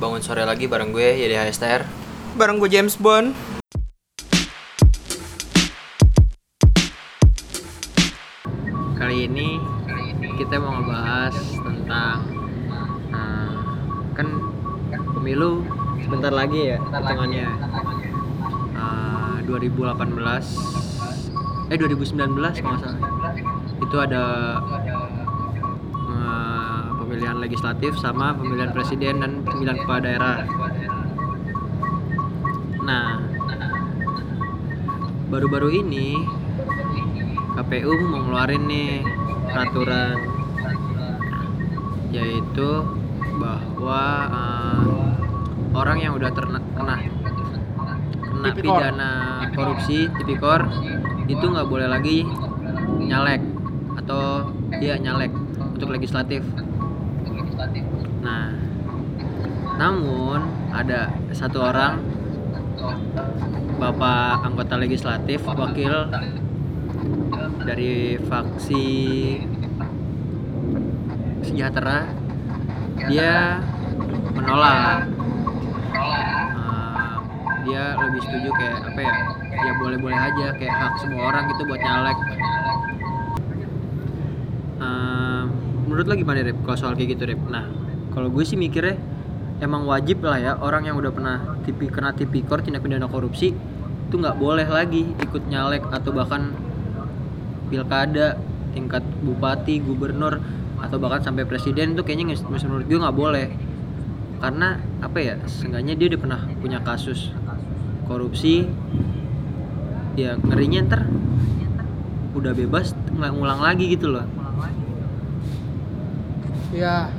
bangun sore lagi bareng gue Yedi HSTR Bareng gue James Bond. Kali ini kita mau ngebahas tentang uh, Kan pemilu sebentar lagi ya hitungannya. Uh, 2018 Eh 2019 kalau nggak salah. Itu ada pemilihan legislatif sama pemilihan presiden dan pemilihan kepala daerah. Nah, baru-baru ini KPU mau ngeluarin nih peraturan yaitu bahwa uh, orang yang udah terkena kena kena pidana korupsi tipikor itu nggak boleh lagi nyalek atau dia nyalek untuk legislatif. Nah, namun ada satu orang bapak anggota legislatif wakil dari faksi sejahtera. Dia menolak. Uh, dia lebih setuju kayak apa ya? Ya boleh-boleh aja kayak hak semua orang gitu buat nyalek. Uh, menurut lo gimana Rip? Kalau soal kayak gitu Rip? Nah kalau gue sih mikirnya emang wajib lah ya orang yang udah pernah tipi kena tipikor tindak pidana korupsi itu nggak boleh lagi ikut nyalek atau bahkan pilkada tingkat bupati gubernur atau bahkan sampai presiden itu kayaknya menurut gue nggak boleh. Karena apa ya seenggaknya dia udah pernah punya kasus korupsi ya ngerinya ntar udah bebas nggak ngulang lagi gitu loh. Ya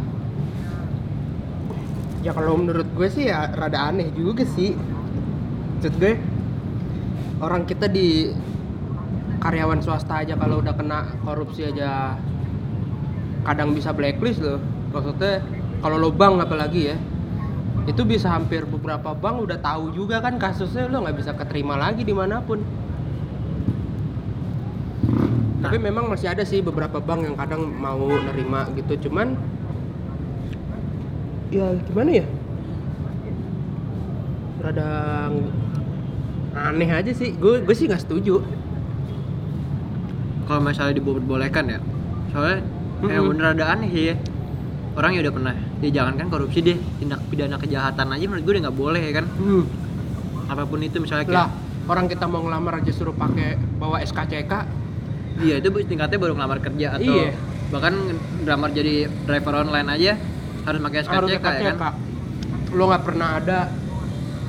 ya kalau menurut gue sih ya rada aneh juga sih. Maksud gue orang kita di karyawan swasta aja kalau udah kena korupsi aja kadang bisa blacklist loh. Maksudnya kalau lo bank apalagi ya itu bisa hampir beberapa bank udah tahu juga kan kasusnya lo nggak bisa keterima lagi di mana pun. Tapi memang masih ada sih beberapa bank yang kadang mau nerima gitu. Cuman ya gimana ya? Rada aneh aja sih. Gue gue sih nggak setuju. Kalau misalnya dibolehkan ya. Soalnya kayak Mm-mm. bener ada aneh sih ya. Orang yang udah pernah ya jangankan korupsi deh. Tindak pidana kejahatan aja menurut gue udah nggak boleh ya kan? Hmm. apa pun itu misalnya kayak lah orang kita mau ngelamar aja suruh pakai bawa SKCK iya itu tingkatnya baru ngelamar kerja atau Iya. bahkan ngelamar jadi driver online aja harus pakai harus SKCK ya SKCK kan? Lo nggak pernah ada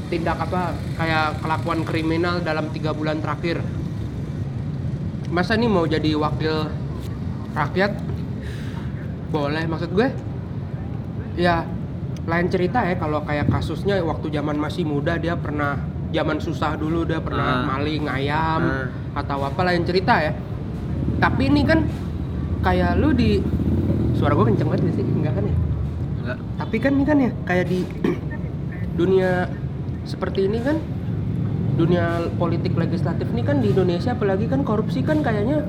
tindak apa kayak kelakuan kriminal dalam tiga bulan terakhir. Masa nih mau jadi wakil rakyat? Boleh maksud gue. Ya lain cerita ya kalau kayak kasusnya waktu zaman masih muda dia pernah zaman susah dulu dia pernah Ah. maling ayam Ah. atau apa lain cerita ya. Tapi ini kan kayak lu di suara gue kenceng banget sih? Enggak kan ya enggak tapi kan ini kan ya kayak di dunia seperti ini kan dunia politik legislatif ini kan di Indonesia apalagi kan korupsi kan kayaknya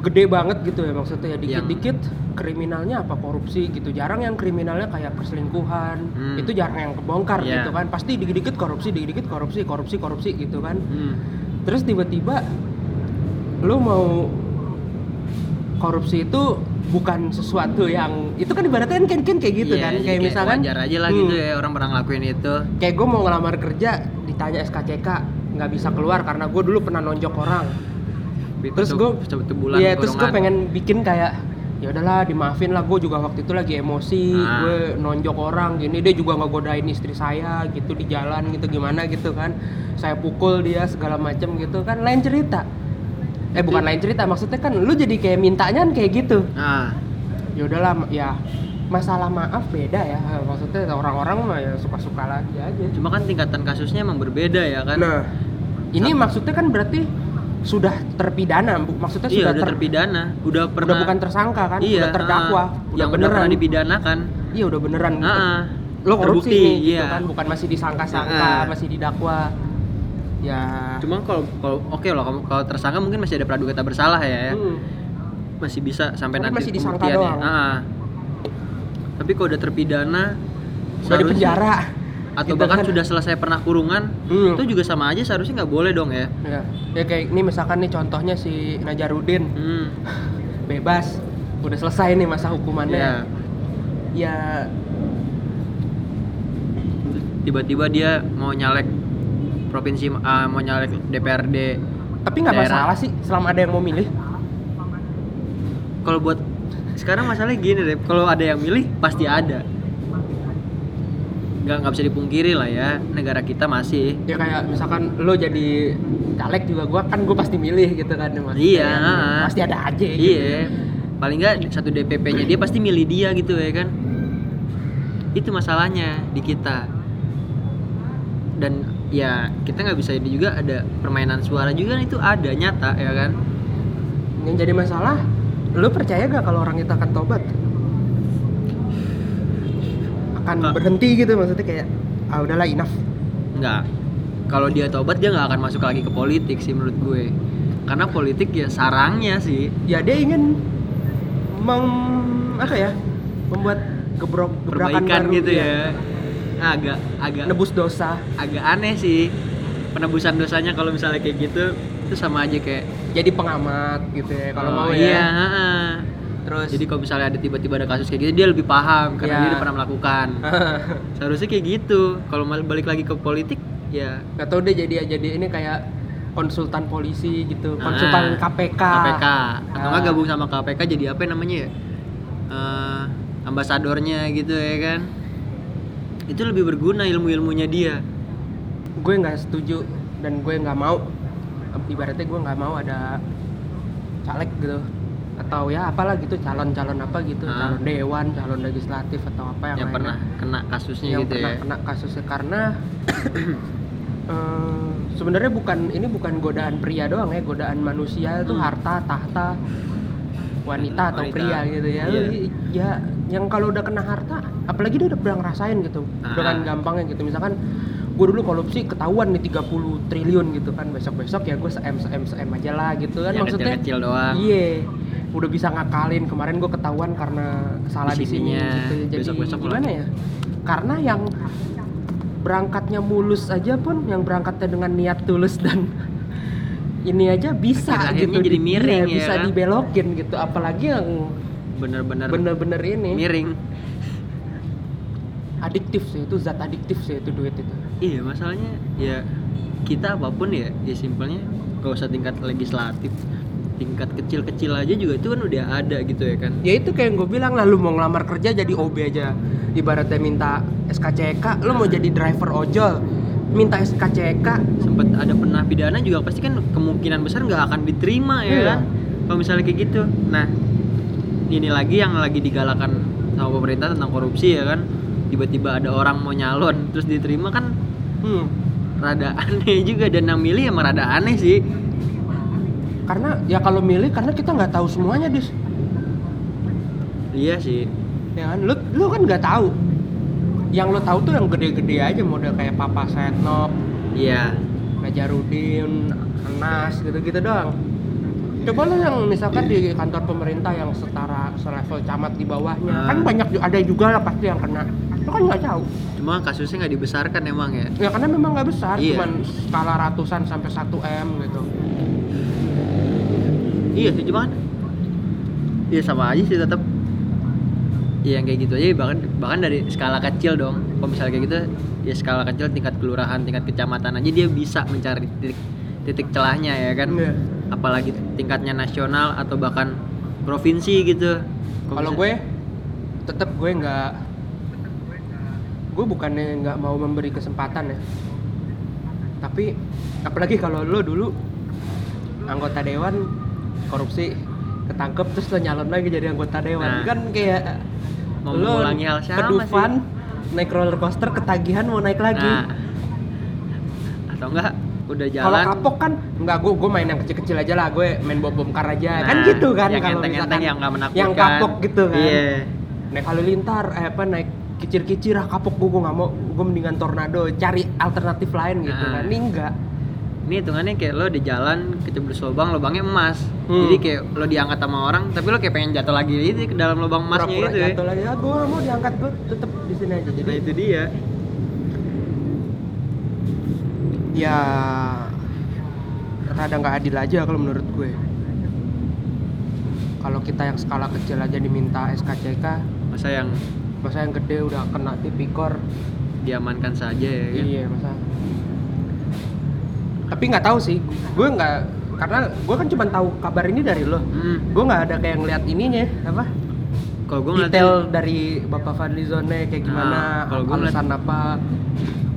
gede banget gitu ya maksudnya ya dikit-dikit kriminalnya apa korupsi gitu jarang yang kriminalnya kayak perselingkuhan Hmm. itu jarang yang kebongkar Iya. gitu kan pasti dikit-dikit korupsi dikit-dikit korupsi korupsi korupsi gitu kan hmm. terus tiba-tiba lu mau korupsi itu bukan sesuatu yang itu kan ibaratnya kan kan kayak gitu Iya, kan jadi kayak misalkan wajar aja lah hmm, gitu ya orang pernah ngelakuin itu. Kayak gue mau ngelamar kerja ditanya SKCK nggak bisa keluar karena gue dulu pernah nonjok orang. Terus gue bulan iya terus gue pengen bikin kayak ya udahlah dimaafin lah gue juga waktu itu lagi emosi Ah. gue nonjok orang gini dia juga nggak godain istri saya gitu di jalan gitu gimana gitu kan. Saya pukul dia segala macem gitu kan lain cerita eh bukan lain cerita maksudnya kan lu jadi kayak mintanya kan kayak gitu. Nah ya udahlah ya masalah maaf beda ya. Maksudnya orang-orang mah ya suka-suka lagi aja. Cuma kan tingkatan kasusnya emang berbeda ya kan? Nah ini maksudnya kan berarti sudah terpidana bu- maksudnya iya sudah udah ter- terpidana. Udah pernah udah bukan tersangka kan? Iya udah terdakwa. ah, udah yang udah beneran. pernah dipidanakan. Iya udah beneran. Ah, ah. lo korupsi gitu iya. kan. Bukan masih disangka-sangka ah. masih didakwa ya cuma kalau kalau oke loh kalau- kalau tersangka mungkin masih ada praduga tak bersalah ya, ya. hmm, masih bisa sampai Tapi nanti masih disangka doang. Ah, ah. tapi kalau udah terpidana udah di penjara atau Gitu bahkan kan. sudah selesai pernah kurungan Hmm. itu juga sama aja seharusnya nggak boleh dong ya ya. ya kayak ini misalkan nih contohnya si Najarudin hmm. bebas udah selesai nih masa hukumannya ya ya tiba-tiba dia mau nyalek provinsi ah, mau nyalek DPRD tapi nggak masalah sih selama ada yang mau milih. Kalau buat sekarang masalahnya gini deh kalau ada yang milih pasti ada. Nggak nggak bisa dipungkiri lah ya negara kita masih. Ya kayak misalkan lo jadi caleg juga gua kan gue pasti milih gitu kan Mas. Iya, Kayak, ha-ha. pasti ada aja gitu. iya. Paling nggak satu DPP-nya dia pasti milih dia gitu ya kan. Itu masalahnya di kita. Dan ya kita nggak bisa ini juga ada permainan suara juga itu ada nyata ya kan? Yang jadi masalah lo percaya gak kalau orang itu akan tobat? Akan Nggak. berhenti gitu maksudnya kayak ah udahlah enough. Nggak. Kalau dia tobat dia nggak akan masuk lagi ke politik sih menurut gue. Karena politik ya sarangnya sih. Ya dia ingin mem apa ya membuat gebrok gebrakan perbaikan baru gitu ya agak agak nebus dosa. agak aneh sih. Penebusan dosanya kalau misalnya kayak gitu itu sama aja kayak jadi pengamat gitu ya kalau oh, mau iya ya ha-ha. terus? Jadi kalau misalnya ada tiba-tiba ada kasus kayak gitu dia lebih paham karena Iya. dia udah pernah melakukan. Seharusnya kayak gitu. Kalau balik lagi ke politik ya. Nggak tahu deh jadi jadi ini kayak konsultan polisi gitu Ah, konsultan KPK KPK atau nggak Ah. gabung sama KPK jadi apa namanya ya? Eh, ambasadornya gitu ya kan itu lebih berguna ilmu-ilmunya dia. Gue nggak setuju dan gue nggak mau. Ibaratnya gue nggak mau ada caleg gitu. Atau ya apalah gitu calon-calon apa gitu. Ah. calon dewan calon legislatif atau apa yang, yang lainnya. pernah kena kasusnya yang gitu pernah ya kena kasusnya. Karena eh, sebenarnya bukan ini bukan godaan pria doang ya. Godaan manusia itu Hmm. harta tahta wanita atau Wanita. pria gitu ya. Lu- ya yang kalau udah kena harta apalagi dia udah pernah ngerasain gitu Ah. dengan gampangnya gitu misalkan gue dulu korupsi ketahuan nih 30 triliun gitu kan besok besok ya gue sem sem sem aja lah gitu kan yang maksudnya kecil-kecil doang Iya, udah bisa ngakalin. Kemarin gue ketahuan karena salah di sini. Gitu. Jadi besok-besok gimana ya? Karena yang berangkatnya mulus aja pun, yang berangkatnya dengan niat tulus dan ini aja bisa gitu. jadi di- miring iya, ya bisa kan? dibelokin gitu. Apalagi yang bener-bener bener-bener ini miring adiktif sih itu zat adiktif sih itu duit itu. iya masalahnya ya kita apa pun ya ya simpelnya gak usah tingkat legislatif tingkat kecil-kecil aja juga itu kan udah ada gitu ya kan Ya itu kayak gue bilang lah, lu mau ngelamar kerja jadi OB aja. Ibaratnya minta SKCK, lu mau jadi driver ojol, minta SKCK, sempet ada pernah pidana juga pasti kan kemungkinan besar nggak akan diterima ya Iya. kan? Kalau misalnya kayak gitu. Nah ini lagi yang lagi digalakan sama pemerintah tentang korupsi ya kan? Tiba-tiba ada orang mau nyalon terus diterima kan hmm, rada aneh juga. Dan yang milih emang rada aneh sih. Karena ya kalau milih karena kita nggak tahu semuanya dis. Iya sih. Ya kan? Lu lu kan nggak tahu yang lu tahu tuh yang gede-gede aja model kayak Papa Setnop iya. Najarudin Anas gitu-gitu doang. Coba lu yang misalkan di kantor pemerintah yang setara selevel camat di bawahnya. Ah. kan banyak ada juga lah pasti yang kena. Lu kan nggak tahu. Cuma kasusnya nggak dibesarkan emang ya? Ya karena memang nggak besar Iya. cuman skala ratusan sampai 1 m gitu. Iya sih cuman iya sama aja sih tetap Iya yang kayak gitu. Aja bahkan bahkan dari skala kecil dong. Kalau misalnya kayak gitu ya skala kecil tingkat kelurahan tingkat kecamatan aja dia bisa mencari titik titik celahnya ya kan? Iya. apalagi tingkatnya nasional atau bahkan provinsi gitu. Kalau gue tetap gue nggak gue bukannya nggak mau memberi kesempatan ya. Tapi apalagi kalau lo dulu anggota dewan korupsi ketangkep terus lo nyalon lagi jadi anggota dewan. Nah. kan kayak Mau lo mengulangi hal sama kedufan naik roller coaster ketagihan mau naik lagi. Nah. Atau enggak udah kalau jalan. kapok kan nggak gue gue main yang kecil-kecil aja lah gue main bom bongkar aja. Nah, kan gitu kan yang kalau enteng-enteng misalkan yang nggak menakutkan. yang kapok gitu kan. Iya. Naik halilintar eh apa naik kicir-kicir ah kapok gue gue nggak mau. Gue mendingan tornado cari alternatif lain gitu Nah. kan. Ini enggak ini hitungannya kayak lo di jalan kecebur lubang lubangnya emas Hmm. jadi kayak lo diangkat sama orang tapi lo kayak pengen jatuh lagi itu ke dalam lubang emasnya Pura-pura itu ya. jatuh lagi ah gue mau diangkat gue tetep di sini aja jadi nah itu dia ya rada nggak adil aja kalau menurut gue kalau kita yang skala kecil aja diminta SKCK masa yang masa yang gede udah kena tipikor diamankan saja ya kan? iya masa tapi nggak tahu sih. Gue nggak karena gue kan cuma tahu kabar ini dari lo. Hmm. gue nggak ada kayak ngeliat ininya apa? Kalau gue ngeliat detail dari bapak Fadli Zone kayak gimana Nah, kalau ngeliat- alasan apa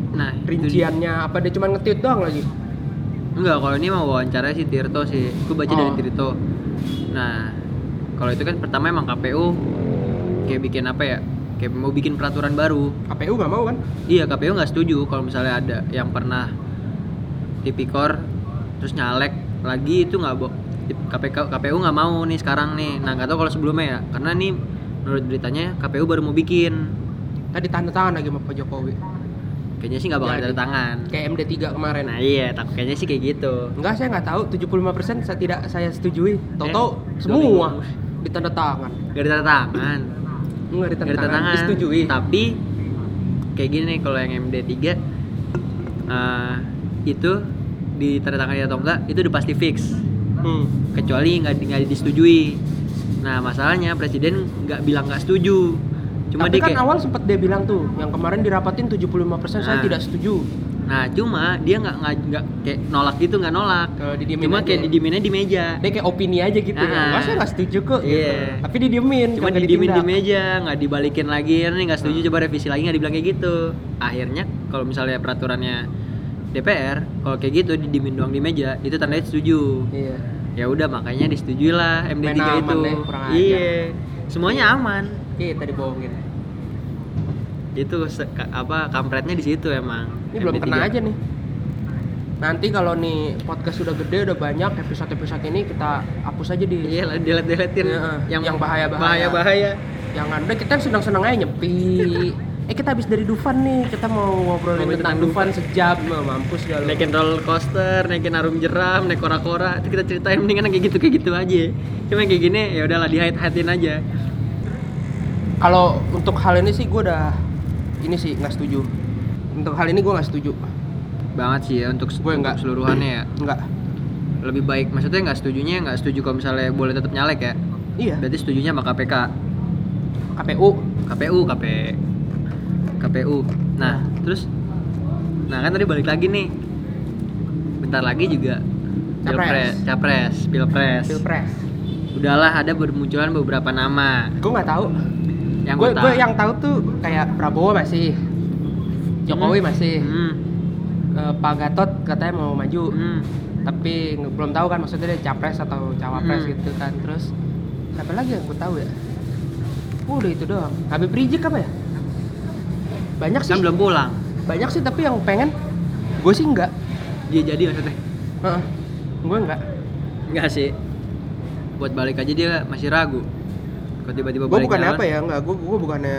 nah itu rinciannya apa dia cuma nge-tweet doang lagi? Enggak kalau ini mau wawancara si Tirto sih. Gue baca dari Oh. Tirto. Nah kalau itu kan pertama emang KPU kayak bikin apa ya? Kayak mau bikin peraturan baru. KPU nggak mau kan? Iya KPU nggak setuju kalau misalnya ada yang pernah tipikor terus nyalek lagi itu nggak bo KPK KPU nggak mau nih sekarang nih. Nah nggak tahu kalau sebelumnya ya karena nih menurut beritanya KPU baru mau bikin. Tadi tanda tangan lagi sama Pak Jokowi. Kayaknya sih nggak bakal Jadi. tanda tangan. kayak MD3 kemarin. Nah iya tak kayaknya sih kayak gitu. Enggak saya nggak tahu. 75% saya tidak saya setujui. Toto Eh, semua ditanda tangan. Gak ada tanda tangan. Enggak ditanda gak ada tanda tangan tangan. disetujui. Tapi kayak gini kalau yang MD3 eh, itu di tanda tangan atau enggak itu udah pasti fix hmm. kecuali nggak nggak disetujui nah masalahnya presiden nggak bilang nggak setuju cuma tapi dia kan kayak awal sempat dia bilang tuh yang kemarin dirapatin 75% saya Nah. tidak setuju nah cuma dia nggak nggak kayak nolak gitu nggak nolak didiemin cuma aja. kayak didieminnya di meja dia kayak opini aja gitu ya Ah. enggak saya nggak setuju kok gitu. Iya. tapi didiemin cuma didiemin di meja nggak dibalikin lagi nih nggak setuju Hmm. coba revisi lagi nggak dibilang kayak gitu akhirnya kalau misalnya peraturannya DPR kalau kayak gitu didiemin doang di meja itu tandanya setuju. Iya. Ya udah makanya disetujui lah MD3 Main aman itu. deh, iya. Semuanya aman. Kita dibohongin itu se- ka- apa kampretnya di situ emang. Ini belum MD3. kena aja nih. Nanti kalau nih podcast sudah gede udah banyak episode episode ini kita hapus aja di iya delete deletin Iya, yang bahaya-bahaya. bahaya bahaya jangan udah kita senang senang aja nyepi eh kita habis dari Dufan nih kita mau ngobrolin Ngomongin tentang tentang Dufan sejam Mah, mampus gak lu. Naikin roller coaster naikin arum jeram naik kora-kora. Itu kita ceritain mendingan kayak gitu kayak gitu aja. Cuma kayak gini ya udahlah di hide hidein aja. Kalau untuk hal ini sih gue udah ini sih nggak setuju. Untuk hal ini gue nggak setuju. Banget sih ya untuk, Gue enggak. seluruhannya ya. Nggak. Lebih baik maksudnya nggak setujunya nggak setuju kalau misalnya boleh tetap nyalek ya? Iya. Berarti setujunya sama KPK KPU KPU KP KPU nah terus nah kan tadi balik lagi nih. Bentar lagi juga pilpres capres pilpres. Pilpres. Udahlah ada bermunculan beberapa nama. Gue nggak tahu. Yang gue gue tahu. yang tahu tuh kayak Prabowo masih Jokowi Hmm. masih. Hmm. Eh, Pak Gatot katanya mau maju. Hmm. tapi belum tahu kan maksudnya dia capres atau cawapres Hmm. gitu kan. Terus siapa lagi yang gue tahu ya? Udah itu doang. Habib Rizik apa ya banyak sih. kan belum pulang. Banyak sih tapi yang pengen gue sih enggak. Dia jadi maksudnya? Heeh. gue enggak. Enggak sih. Buat balik aja dia masih ragu. Kalau tiba-tiba gue balik bukannya jalan, apa ya? Enggak gue gue bukannya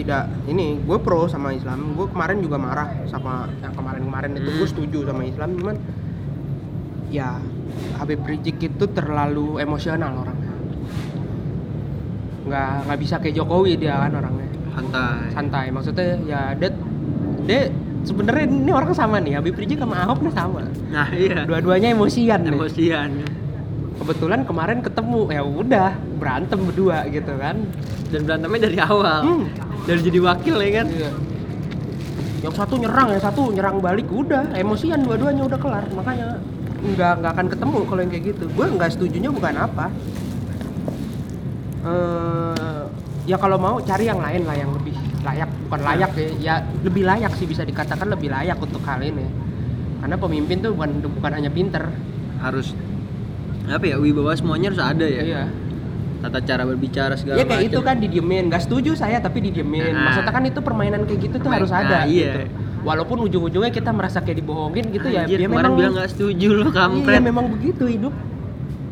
tidak ini gue pro sama Islam. Gue kemarin juga marah sama yang kemarin-kemarin itu. Hmm. gue setuju sama Islam cuman ya Habib Rizik itu terlalu emosional orangnya. Nggak nggak bisa kayak Jokowi dia kan orangnya santai santai maksudnya ya dia dia sebenarnya ini orang sama nih Habib Rizik sama Ahok nih sama nah iya dua-duanya emosian nih. emosian kebetulan kemarin ketemu ya udah berantem berdua gitu kan dan berantemnya dari awal Hmm. dari jadi wakil ya kan Iya. Yang satu nyerang, yang satu nyerang balik udah emosian dua-duanya udah kelar. Makanya nggak nggak akan ketemu kalau yang kayak gitu. Gue nggak setujunya bukan apa. eh ya kalau mau cari yang lain lah yang lebih layak, bukan layak ya, ya lebih layak sih bisa dikatakan lebih layak untuk hal ini. Karena pemimpin tuh bukan bukan hanya pinter. harus apa ya wibawa semuanya harus ada ya Iya. tata cara berbicara segala Ya kayak macam. itu kan didiemin, nggak setuju saya tapi didiemin. Nah. Maksudnya kan itu permainan kayak gitu tuh harus ada. nah, iya. gitu. Walaupun ujung-ujungnya kita merasa kayak dibohongin gitu ya. Anjir, dia kemarin memang bilang nggak setuju lo Iya, kampret memang begitu hidup.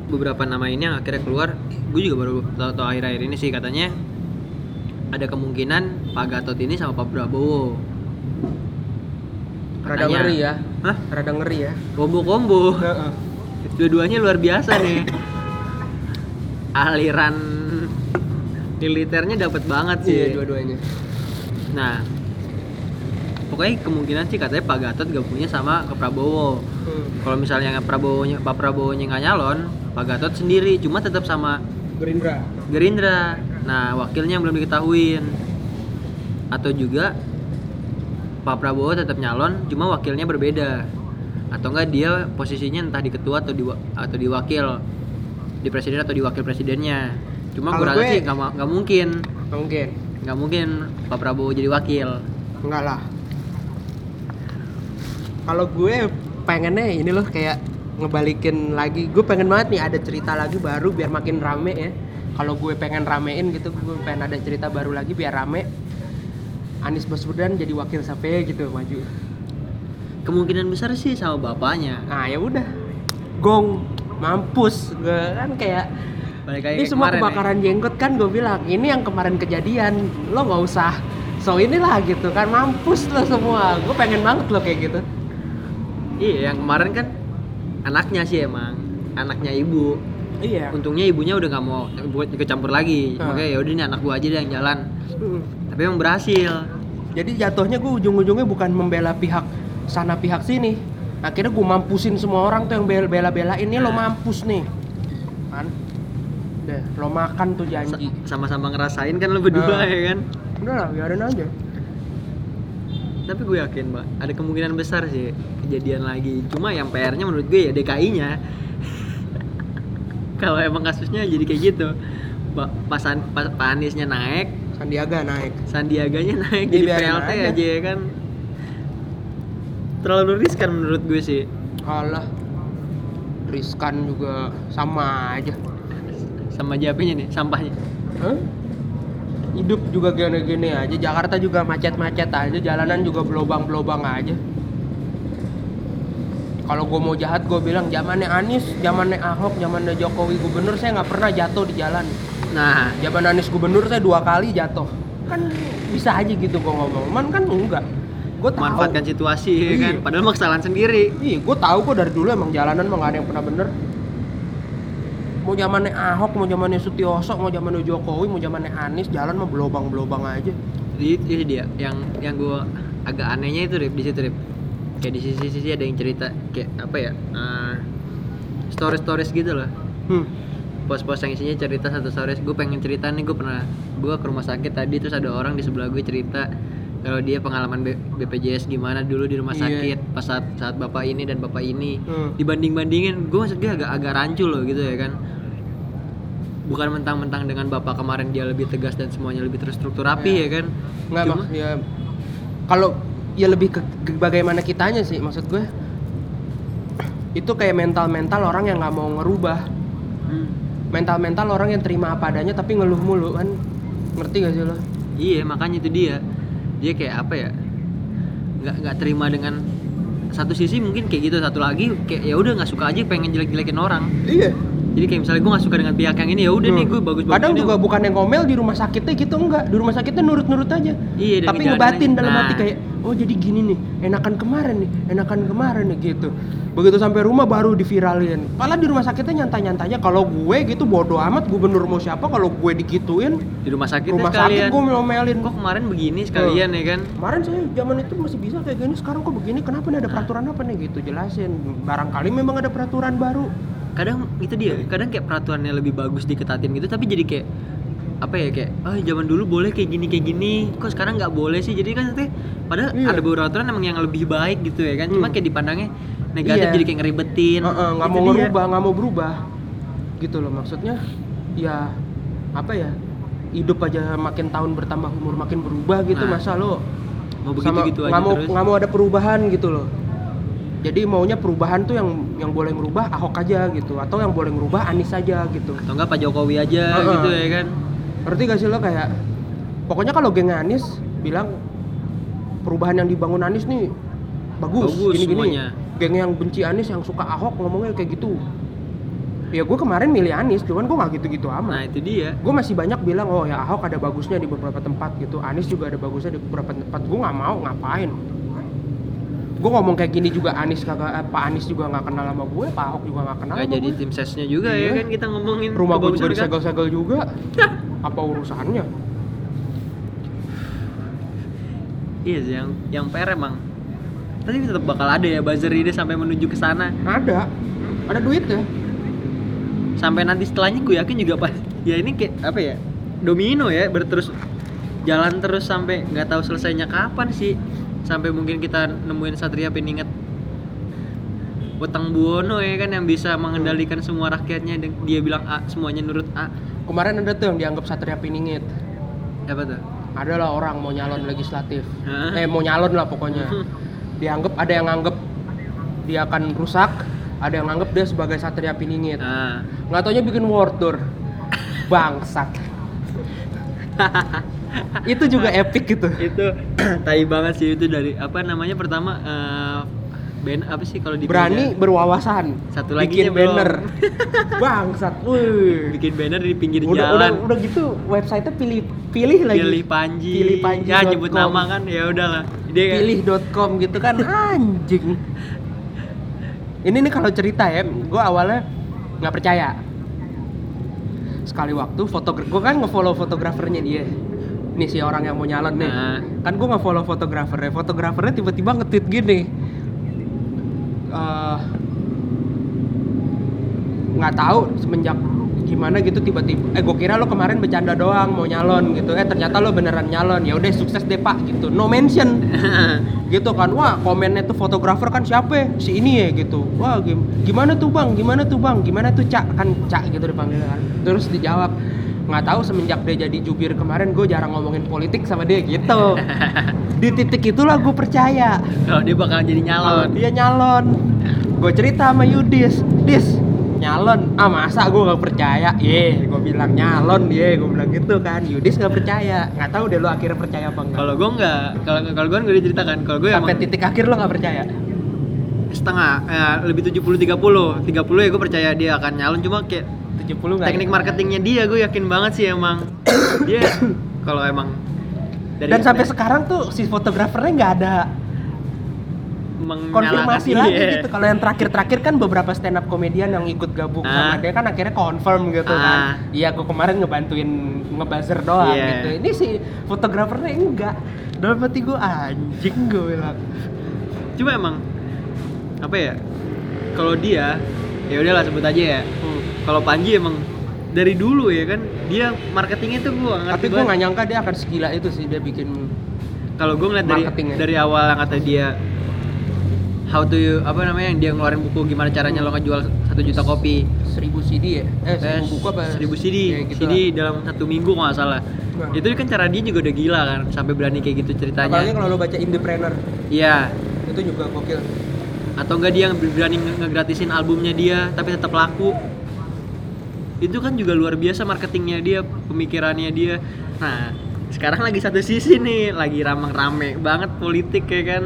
beberapa nama ini yang akhirnya keluar gue juga baru tahu akhir-akhir ini sih katanya ada kemungkinan Pak Gatot ini sama Pak Prabowo Rada Katanya. ngeri ya. Hah? Rada ngeri ya. Kombo-kombo. Dua-duanya luar biasa nih. Aliran militernya dapat banget sih. Iya, dua-duanya. Nah, pokoknya kemungkinan sih katanya Pak Gatot gabungnya sama ke Prabowo. Hmm. Kalau misalnya Prabowo Pak Prabowo nya nggak nyalon, Pak Gatot sendiri, cuma tetap sama Gerindra. Gerindra. Nah, wakilnya belum diketahuin. Atau juga Pak Prabowo tetap nyalon, cuma wakilnya berbeda. Atau enggak dia posisinya entah di ketua atau di atau di wakil, di presiden atau di wakil presidennya. Cuma gue rasa sih nggak mungkin, Nggak mungkin. nggak mungkin Pak Prabowo jadi wakil. Enggak lah. Kalau gue pengennya ini loh kayak ngebalikin lagi. Gue pengen banget nih ada cerita lagi baru biar makin rame ya. Kalau gue pengen ramein gitu, gue pengen ada cerita baru lagi biar rame. Anies Baswedan jadi wakil sampai gitu maju. Kemungkinan besar sih sama bapaknya. Nah ya udah, gong mampus. Gue kan kayak Balik lagi ini ke semua ya. kebakaran jenggot kan gue bilang ini yang kemarin kejadian lo nggak usah so inilah gitu kan mampus lo semua gue pengen banget lo kayak gitu Iya, yang kemarin kan anaknya sih emang, anaknya ibu. iya Untungnya ibunya udah nggak mau buat ikut campur lagi. Ah. Makanya ya udah nih anak gua aja deh yang jalan. Mm. Tapi emang berhasil. jadi jatuhnya gue ujung-ujungnya bukan membela pihak sana pihak sini akhirnya gue mampusin semua orang tuh yang bela bela belain ini lo mampus nih kan deh lo makan tuh janji Sama-sama ngerasain kan lo berdua Ah. ya kan. udah lah biarin aja Tapi gue yakin, Mbak, ada kemungkinan besar sih kejadian lagi. Cuma yang PR-nya menurut gue ya DKI-nya. Kalau emang kasusnya jadi kayak gitu. Pak Pas, Pak Aniesnya naik, Sandiaga naik Sandiaganya naik jadi biarin PLT aja. aja ya kan. Terlalu riskan menurut gue sih. kalah riskan juga sama aja Sama japenya nih, sampahnya. Hah? Hidup juga gini-gini aja. Jakarta juga macet-macet aja. Jalanan juga belobang-belobang aja. Kalau gue mau jahat, gue bilang zamannya Anies, zamannya Ahok, zamannya Jokowi gubernur saya nggak pernah jatuh di jalan. Nah, Zaman Anies gubernur saya dua kali jatuh. Kan bisa aja gitu gue ngomong. Man kan enggak. Gue tahu. manfaatkan situasi kan. Iya. Padahal mah kesalahan sendiri. Iya, gue tahu kok dari dulu emang jalanan emang gak ada yang pernah bener. Mau zamannya Ahok, mau zamannya Sutioso, mau zamannya Jokowi, mau zamannya Anies, jalan mah belobang-belobang aja. Jadi itu dia yang yang gue agak anehnya itu Rip, di situ Rip. Kayak di sisi-sisi ada yang cerita kayak apa ya? stories stories gitu lah. Hmm. Pos-pos yang isinya cerita satu stories. Gue pengen cerita nih gue pernah gue ke rumah sakit tadi terus ada orang di sebelah gue cerita kalau dia pengalaman B- BPJS gimana dulu di rumah Iya. sakit pas saat saat bapak ini dan bapak ini Hmm. dibanding bandingin gue maksud gue agak agak rancu loh gitu ya kan bukan mentang-mentang dengan bapak kemarin dia lebih tegas dan semuanya lebih terstruktur rapi Iya. ya kan? Nggak Cuma- mak ya kalau ya lebih ke, ke bagaimana kitanya sih maksud gue itu kayak mental-mental orang yang nggak mau ngerubah. Hmm. mental-mental orang yang terima apa adanya tapi ngeluh mulu kan? Ngerti gak sih lo? Iya makanya itu dia. Dia kayak apa ya nggak nggak terima dengan satu sisi mungkin kayak gitu satu lagi kayak ya udah nggak suka aja pengen jelek-jelekin orang. Iya jadi kayak misalnya gue nggak suka dengan pihak yang ini ya udah nih gue bagus bagus kadang juga bukan yang ngomel di rumah sakitnya gitu enggak. Di rumah sakitnya nurut-nurut aja. Iya, tapi ngebatin dalam Nah. hati kayak oh jadi gini nih enakan kemarin nih enakan kemarin nih gitu. Begitu sampai rumah baru diviralin. Malah di rumah sakitnya nyantai-nyantainya. Kalau gue gitu bodoh amat gubernur mau siapa kalau gue digituin di rumah sakit rumah sekalian. sakit gue melomelin. Kok kemarin begini sekalian ya kan? Kemarin saya zaman itu masih bisa kayak gini sekarang kok begini kenapa nih ada peraturan apa nih? Gitu jelasin. Barangkali memang ada peraturan baru kadang itu dia kadang kayak peraturannya lebih bagus diketatin gitu tapi jadi kayak apa ya kayak oh zaman dulu boleh kayak gini kayak gini kok sekarang nggak boleh sih jadi kan nanti padahal Iya. ada beberapa aturan emang yang lebih baik gitu ya kan cuma Hmm. kayak dipandangnya negatif Iya. jadi kayak ngeribetin nggak Itu mau dia. ngerubah nggak mau berubah gitu loh maksudnya ya apa ya hidup aja makin tahun bertambah umur makin berubah gitu Nah, masa lo mau begitu gitu aja nggak mau terus nggak mau ada perubahan gitu loh jadi maunya perubahan tuh yang yang boleh ngerubah Ahok aja gitu atau yang boleh ngerubah Anies aja gitu. Atau enggak Pak Jokowi aja Heeh. gitu ya kan? Ngerti gak sih lo kayak pokoknya kalau geng Anies bilang perubahan yang dibangun Anies nih bagus, Bagus gini gini semuanya. geng yang benci Anies yang suka Ahok ngomongnya kayak gitu. Ya gue kemarin milih Anies cuman gue nggak gitu-gitu nah amat itu dia. Gue masih banyak bilang oh ya Ahok ada bagusnya di beberapa tempat gitu Anies juga ada bagusnya di beberapa tempat. Gue nggak mau ngapain gue ngomong kayak gini juga Anies kagak eh, Pak Anies juga nggak kenal sama gue Pak Ahok juga nggak kenal nggak sama jadi gue. tim sesnya juga Iya. ya kan kita ngomongin rumah gue juga kan. disegel-segel juga. Apa urusannya? Iya sih yang yang PR emang tapi tetap bakal ada ya buzzer ini sampai menuju ke sana. Ada. Ada duit ya sampai nanti setelahnya gue yakin juga pas ya ini kayak apa ya domino ya berterus jalan terus sampai nggak tahu selesainya kapan sih sampai mungkin kita nemuin Satria Peningat Wetang Buwono ya kan yang bisa mengendalikan semua rakyatnya dan dia bilang A semuanya nurut A. Kemarin ada tuh yang dianggap Satria Piningit apa tuh? Adalah orang mau nyalon legislatif. Hah? eh mau nyalon lah pokoknya. Dianggap ada yang nganggep dia akan rusak ada yang nganggep dia sebagai Satria Piningit nah nggak taunya bikin war tour. Bangsat itu juga epic gitu. Itu tai banget sih itu dari apa namanya pertama eh band apa sih kalau di berani berwawasan. Satu lagi bikin belum. banner. Bangsat wih. Bikin banner di pinggir udah, udah jalan. udah gitu websitenya pilih pilih lagi. Pilih Panji. Pilih Panji ya nyebut com. nama kan ya udahlah. Dia pilih.com gitu kan anjing. Ini nih kalau cerita ya gue awalnya nggak percaya. Sekali waktu fotografer gue kan ngefollow fotografernya dia nih si orang yang mau nyalon nih. Nah. kan gue ngefollow fotografernya. Fotografernya tiba-tiba nge-tweet gini. Eh, nggak tahu semenjak gimana gitu tiba-tiba eh gue kira lo kemarin bercanda doang mau nyalon gitu. Eh ternyata lo beneran nyalon. Ya udah sukses deh pak gitu. No mention. Gitu kan. Wah komennya tuh fotografer kan siapa ya? si ini ya gitu. Wah gim- gimana tuh bang? Gimana tuh bang? Gimana tuh cak? Kan cak gitu dipanggil kan. Terus dijawab nggak tahu semenjak dia jadi jubir kemarin gue jarang ngomongin politik sama dia gitu. Di titik itulah gue percaya. Kalau dia bakal jadi nyalon. Dia nyalon gue cerita sama Yudis. Dis nyalon. Ah masa gue nggak percaya? Ye gue bilang nyalon ye gue bilang gitu kan. Yudis nggak percaya. Nggak tahu deh lo akhirnya percaya apa enggak kalau gue nggak kalau kalau gue gue diceritakan. Kalau gue sampai emang titik akhir lo nggak percaya? Setengah eh, lebih 70 30 30 ya gue percaya dia akan nyalon. Cuma kayak 70 nggak teknik marketingnya dia gue yakin banget sih emang dia kalau emang dari dan sampai sekarang tuh si fotografernya nggak ada konfirmasi lagi iya. gitu kalau yang terakhir-terakhir kan beberapa stand up komedian yang ikut gabung Ah. sama dia kan akhirnya confirm gitu Ah. kan iya aku kemarin ngebantuin ngebuzzer doang Iya. gitu ini si fotografernya enggak dalam hati gue anjing gue bilang cuma emang apa ya kalau dia ya udahlah sebut aja ya Hmm. Kalau Panji emang dari dulu ya kan dia marketingnya tuh gue ngerti tapi gue nggak nyangka dia akan segila itu sih dia bikin kalau gue ngeliat dari dari awal yang kata dia how to you, apa namanya yang dia ngeluarin buku gimana caranya lo ngejual satu juta kopi. Seribu CD ya? Eh Eh, seribu buku apa? seribu CD Ya, gitu CD lah. dalam satu minggu nggak salah. Nah. itu kan cara dia juga udah gila kan sampai berani kayak gitu apalagi ceritanya kalau lo baca Indepreneur. Iya. Itu juga gokil. Atau enggak dia yang berani nge- ngegratisin albumnya dia tapi tetap laku itu kan juga luar biasa marketingnya dia pemikirannya dia. Nah sekarang lagi satu sisi nih lagi ramang rame banget politik ya kan?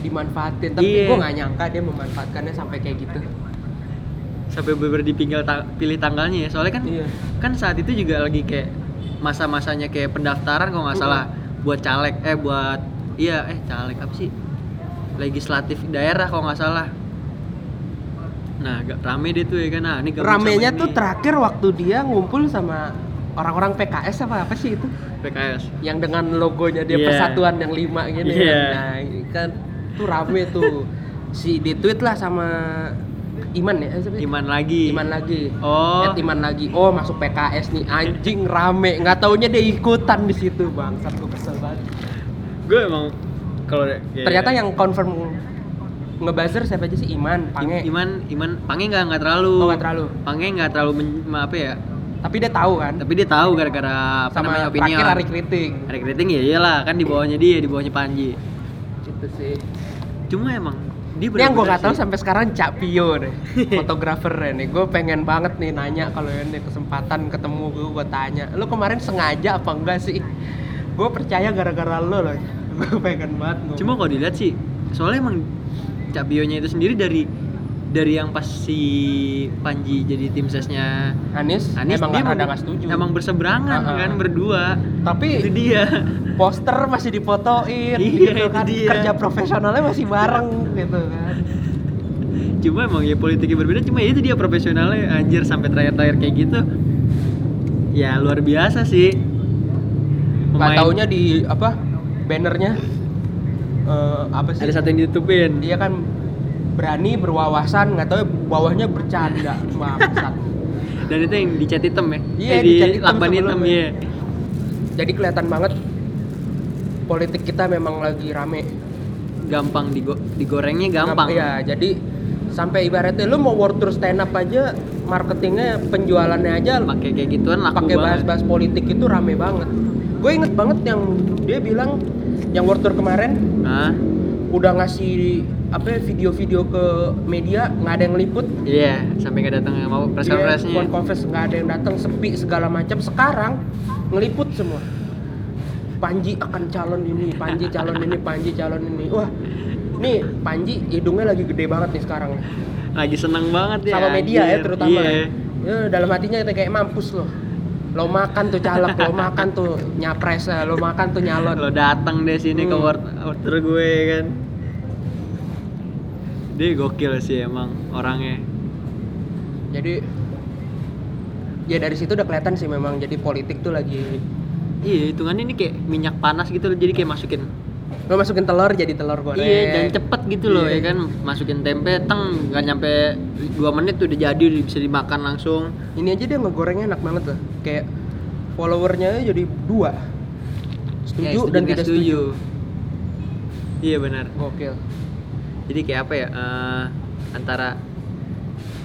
Dimanfaatin tapi Iya. gue nggak nyangka dia memanfaatkannya sampai kayak gitu. Sampai beber dipinggal ta- pilih tanggalnya ya. Soalnya kan iya. kan saat itu juga lagi kayak masa-masanya kayak pendaftaran kalau nggak salah buat caleg eh buat iya eh caleg apa sih? Legislatif daerah kalau nggak salah nah agak rame deh tuh ya kan. Nah ini ramenya ini. tuh terakhir waktu dia ngumpul sama orang-orang PKS apa apa sih itu? PKS yang dengan logonya dia Iya. persatuan yang lima gini Iya. kan. nah ini kan tuh rame tuh. Si di tweet lah sama Iman ya? Iman lagi. Iman lagi. Oh. At Iman lagi. Oh masuk PKS nih. Anjing rame. Nggak taunya dia ikutan di situ bangsat gue kesel banget. Gue emang kalau ya- ternyata yang confirm ngebuzzer siapa aja sih? Iman Pange. Im- Iman Iman Pange nggak nggak terlalu. Oh nggak terlalu. Pange nggak terlalu men- apa ya? Tapi dia tahu kan? Tapi dia tahu gara-gara apa sama namanya opini terakhir Ari Kriting Hari Kriting ya iyalah. Kan di bawahnya dia di bawahnya Panji. Gitu sih. Cuma emang dia yang gue gak tahu sih. sampai sekarang Cak Pio deh, fotografer nih. Gue pengen banget nih nanya kalau ini kesempatan ketemu gue, gue tanya, lo kemarin sengaja apa enggak sih? Gue percaya gara-gara lo loh. Gue pengen banget ngomong. Cuma kalau dilihat sih, soalnya emang Cak Bionya itu sendiri dari dari yang pas si Panji jadi tim sesnya Anies, Anies emang dia ada nggak setuju. emang berseberangan ah. kan berdua. Tapi itu dia. poster masih difotoin Iya, gitu itu kan. dia. kerja profesionalnya masih bareng gitu kan. Cuma emang ya politiknya berbeda cuma ya itu dia profesionalnya anjir sampai terakhir-terakhir kayak gitu. Ya luar biasa sih. Pemain- taunya di apa bannernya eh, apa sih? Ada satu yang ditutupin. Dia kan berani berwawasan nggak tahu bawahnya bercanda bangsat. Dan itu yang dicat hitam ya? Iya, Eh, di dicat hitam hitam iya. Jadi kelihatan banget politik kita memang lagi rame. Gampang digo digorengnya gampang. ya jadi sampai ibaratnya lu mau world tour stand up aja marketingnya penjualannya aja pakai kayak gituan laku pakai bahas-bahas politik itu rame banget. Gue inget banget yang dia bilang yang world tour kemarin Hah? udah ngasih apa video-video ke media nggak ada yang liput iya sampai nggak datang mau press conference-nya. phone conference nggak ada yang datang sepi segala macam. Sekarang ngeliput semua. Panji akan calon ini Panji calon ini Panji calon ini. Wah nih Panji hidungnya lagi gede banget nih sekarang lagi seneng banget ya sama media ya terutama. Iya. ya. Ya, dalam hatinya kita kayak mampus loh lo makan tuh caleg lo makan tuh nyapres ya, lo makan tuh nyalon. Lo datang deh sini ke Hmm. word order gue kan. Dia gokil sih emang orangnya. Jadi ya dari situ udah kelihatan sih memang jadi politik tuh lagi iya hitungannya ini kayak minyak panas gitu loh jadi kayak masukin lo masukin telur jadi telur goreng. Iya dan cepet gitu loh Iya. ya kan? Masukin tempe teng nggak nyampe dua menit tuh udah jadi bisa dimakan langsung. Ini aja dia ngegorengnya enak banget loh kayak followernya jadi dua. Setuju Ya, dan tidak setuju, iya benar. Gokil. Jadi kayak apa ya eh, antara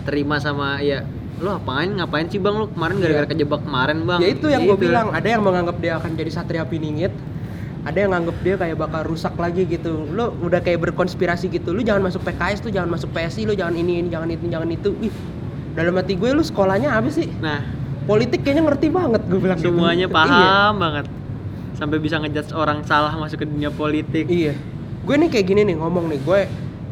terima sama ya lo apain ngapain sih bang? Lo kemarin gara-gara Iya. kejebak kemarin bang? Ya itu yang gue Gitu. bilang ada yang menganggap dia akan jadi satria piningit ada yang nganggap dia kayak bakal rusak lagi gitu lo udah kayak berkonspirasi gitu lu jangan masuk PKS tuh jangan masuk PSI lu jangan ini ini jangan itu jangan itu ih dalam hati gue lu sekolahnya apa sih nah politik kayaknya ngerti banget gue bilang gitu. semuanya Iya. paham banget sampai bisa ngejudge orang salah masuk ke dunia politik Iya. Gue nih kayak gini nih ngomong nih, gue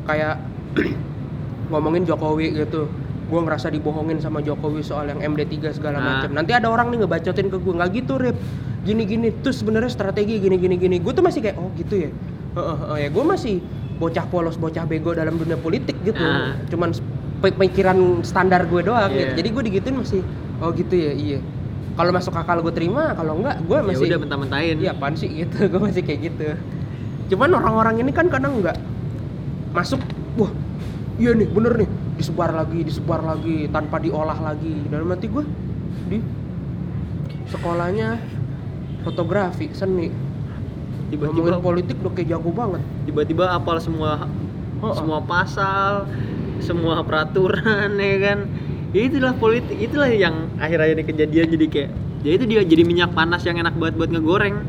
kayak ngomongin Jokowi gitu. Gue ngerasa dibohongin sama Jokowi soal yang MD3 segala Nah. macam. Nanti ada orang nih ngebacotin ke gue, nggak gitu, Rip. Gini gini, terus sebenarnya strategi gini gini gini. Gue tuh masih kayak oh gitu ya. Heeh, heeh, ya gue masih bocah polos, bocah bego dalam dunia politik gitu. Nah. Cuman pe- pemikiran standar gue doang Iya. gitu. Jadi gue digituin masih oh gitu ya, iya. Kalau masuk akal gue terima, kalau enggak gue ya masih udah mentah-mentahin Iya apaan sih gitu, gue masih kayak gitu Cuman orang-orang ini kan kadang nggak Masuk, wah iya nih bener nih Disebar lagi, disebar lagi, tanpa diolah lagi. Dalam hati gue, di sekolahnya fotografi, seni. Tiba-tiba Ngomongin politik udah kayak jago banget. Tiba-tiba apal semua Oh, semua pasal semua peraturan ya kan? Ya itulah politik itulah yang akhir-akhir ini kejadian. Jadi kayak ya itu dia jadi minyak panas yang enak banget buat ngegoreng.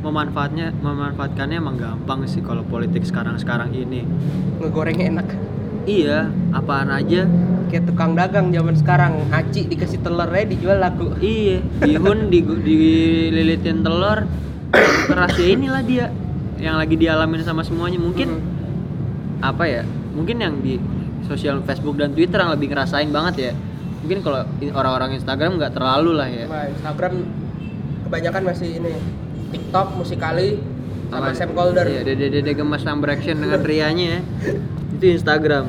Memanfaatnya memanfaatkannya emang gampang sih kalau politik sekarang-sekarang ini. Ngegorengnya enak iya apaan aja Kayak tukang dagang zaman sekarang Aci dikasih telurnya dijual laku iya bihun di, dililitin telur keras ya inilah dia yang lagi dialamin sama semuanya mungkin Mhm. apa ya mungkin yang di sosial Facebook dan Twitter yang lebih ngerasain banget ya mungkin kalau orang-orang Instagram nggak terlalu lah ya Nah, Instagram kebanyakan masih ini TikTok, Musikali, sama Sam Calder. iya dede dede gemas number action dengan rianya ya. Itu Instagram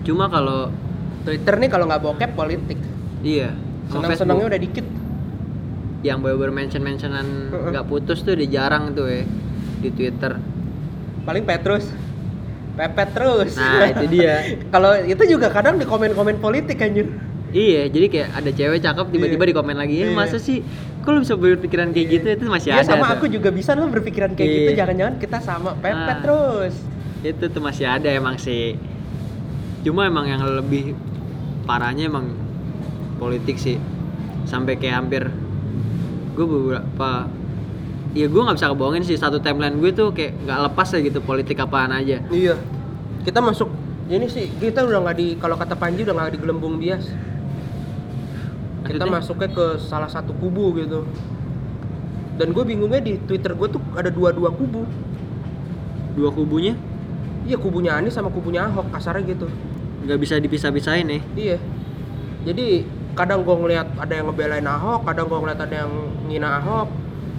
cuma kalau Twitter nih kalau nggak bokep politik. iya sama Senang-senangnya Facebook udah dikit. yang baru mention mentionan nggak putus tuh udah jarang tuh ya di Twitter Paling Petrus. Pepet terus. nah itu dia kalau itu juga kadang di komen-komen politik anjir. iya jadi kayak ada cewek cakep tiba-tiba Iya. di komen lagi ya Iya. masa sih kok lu bisa berpikiran kayak gitu itu masih Iya ada sama tuh. aku juga bisa lo berpikiran kayak Iya. gitu. Jangan-jangan kita sama pepet Ah. terus. Itu tuh masih ada emang sih cuma emang yang lebih parahnya emang politik sih sampai kayak hampir gue beberapa ya gue nggak bisa kebohongin sih satu timeline gue tuh kayak nggak lepas ya gitu politik apaan aja Iya. Kita masuk ini sih kita udah nggak di kalau kata Panji udah nggak di gelembung bias. Kita Maksudnya? masuknya ke salah satu kubu gitu. Dan gue bingungnya di Twitter gue tuh ada dua-dua kubu. dua kubunya iya kubunya Anies sama kubunya Ahok kasarnya gitu. Nggak bisa dipisah-pisahin nih iya. Jadi kadang gue ngeliat ada yang ngebelain Ahok kadang gue ngeliat ada yang ngina Ahok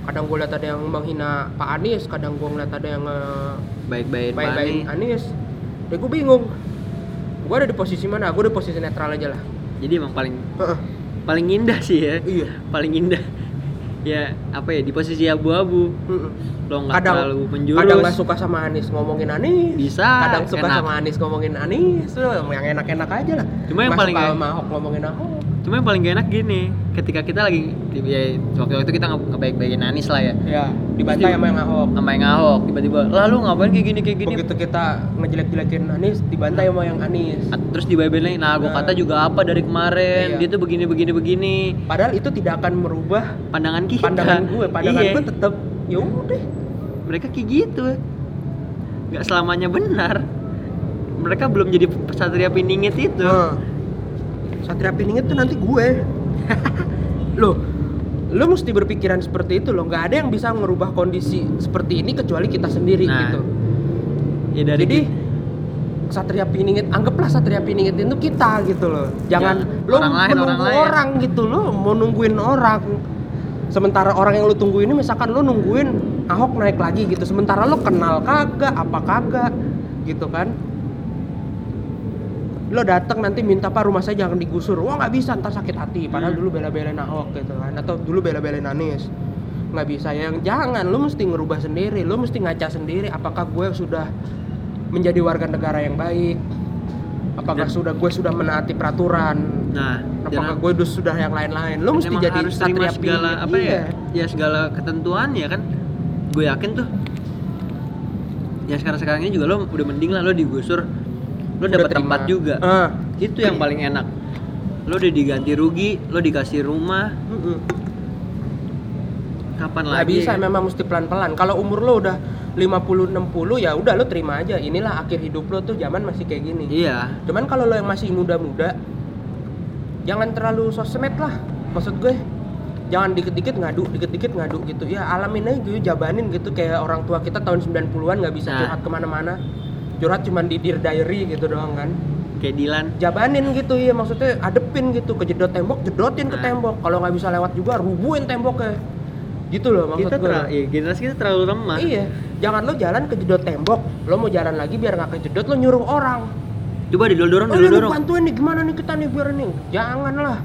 kadang gue liat ada yang menghina Pak Anies kadang gue ngeliat ada yang baik-baik baik-baik Anies. Ya gue bingung gue ada di posisi mana? Gue di posisi netral aja lah. Jadi emang paling paling indah sih ya. Iya. Paling indah. Ya apa ya di posisi abu-abu. Mm-mm. Lo nggak kadang terlalu menjurus. kadang nggak suka sama Anies ngomongin Anies Bisa, kadang suka enak. sama Anies ngomongin Anies lo yang enak-enak aja lah. Cuma yang Nggak paling sama Ahok ngomongin Ahok. Cuma yang paling gak enak gini ketika kita lagi ya, waktu itu kita nge- ngebaik-baikin Anis lah ya. Ya dibantai sama yang Ahok. sama yang Ahok tiba-tiba lalu ngapain kayak gini kayak gini? Begitu kita ngejelek-jelekin Anies dibantai sama yang Anies terus dibaik-baikin nah gue Nah. kata juga apa dari kemarin? Iya. dia tuh begini begini begini. Padahal itu tidak akan merubah pandangan kita. pandangan gue pandangan Iya. gue tetap ya udah mereka kayak gitu nggak selamanya benar mereka belum jadi satria piningit itu Nah, Satria Piningit tuh nanti gue. loh, lo mesti berpikiran seperti itu loh. Nggak ada yang bisa merubah kondisi seperti ini kecuali kita sendiri Nah, gitu. ya dari Jadi Satria Piningit, anggaplah Satria Piningit itu kita gitu loh. Jangan Ya, lo orang lain, menunggu orang lain. orang gitu lo mau nungguin orang. Sementara orang yang lo tunggu ini misalkan lo nungguin Ahok naik lagi gitu. Sementara lo kenal kagak, apa kagak gitu kan. Lo datang nanti minta pak rumah saya jangan digusur. Wah nggak bisa ntar sakit hati. Padahal Hmm. dulu bela-belain Ahok gitu kan. Atau dulu bela-belain Anies. Nggak bisa ya. Jangan. Lo mesti ngerubah sendiri. Lo mesti ngaca sendiri. Apakah gue sudah menjadi warga negara yang baik? Apakah Dan- sudah gue sudah menaati peraturan? Nah Apakah gue dus- sudah yang lain-lain? Lo mesti jadi harus terima segala apa ya Iya. ya segala ketentuan ya kan gue yakin tuh ya sekarang sekarang ini juga lo udah mending lah lo digusur lo dapat tempat juga Ah. itu yang paling enak lo udah diganti rugi lo dikasih rumah Mm-mm. kapan Nggak lagi bisa memang mesti pelan-pelan. Kalau umur lo udah 50 60 ya udah lo terima aja. Inilah akhir hidup lo tuh zaman masih kayak gini. iya Cuman kalau lo yang masih muda-muda jangan terlalu sosmed lah. Maksud gue jangan dikit-dikit ngadu, dikit-dikit ngadu gitu. Ya alamin aja gitu, jabanin gitu kayak orang tua kita tahun 90-an nggak bisa Nah. curhat ke mana-mana. Curhat cuman di Dear Diary gitu doang kan. kayak Dilan Jabanin gitu ya maksudnya adepin gitu kejedot tembok jedotin ke Nah. tembok. Kalau nggak bisa lewat juga rubuhin temboknya. Gitu loh maksud kita gue. terlalu ya, generasi kita terlalu lemah Iya, jangan lo jalan kejedot tembok, lo mau jalan lagi biar nggak kejedot lo nyuruh orang. Coba didorong Oh, dulu dorong bantuin nih gimana nih kita nih biar nih. Jangan lah.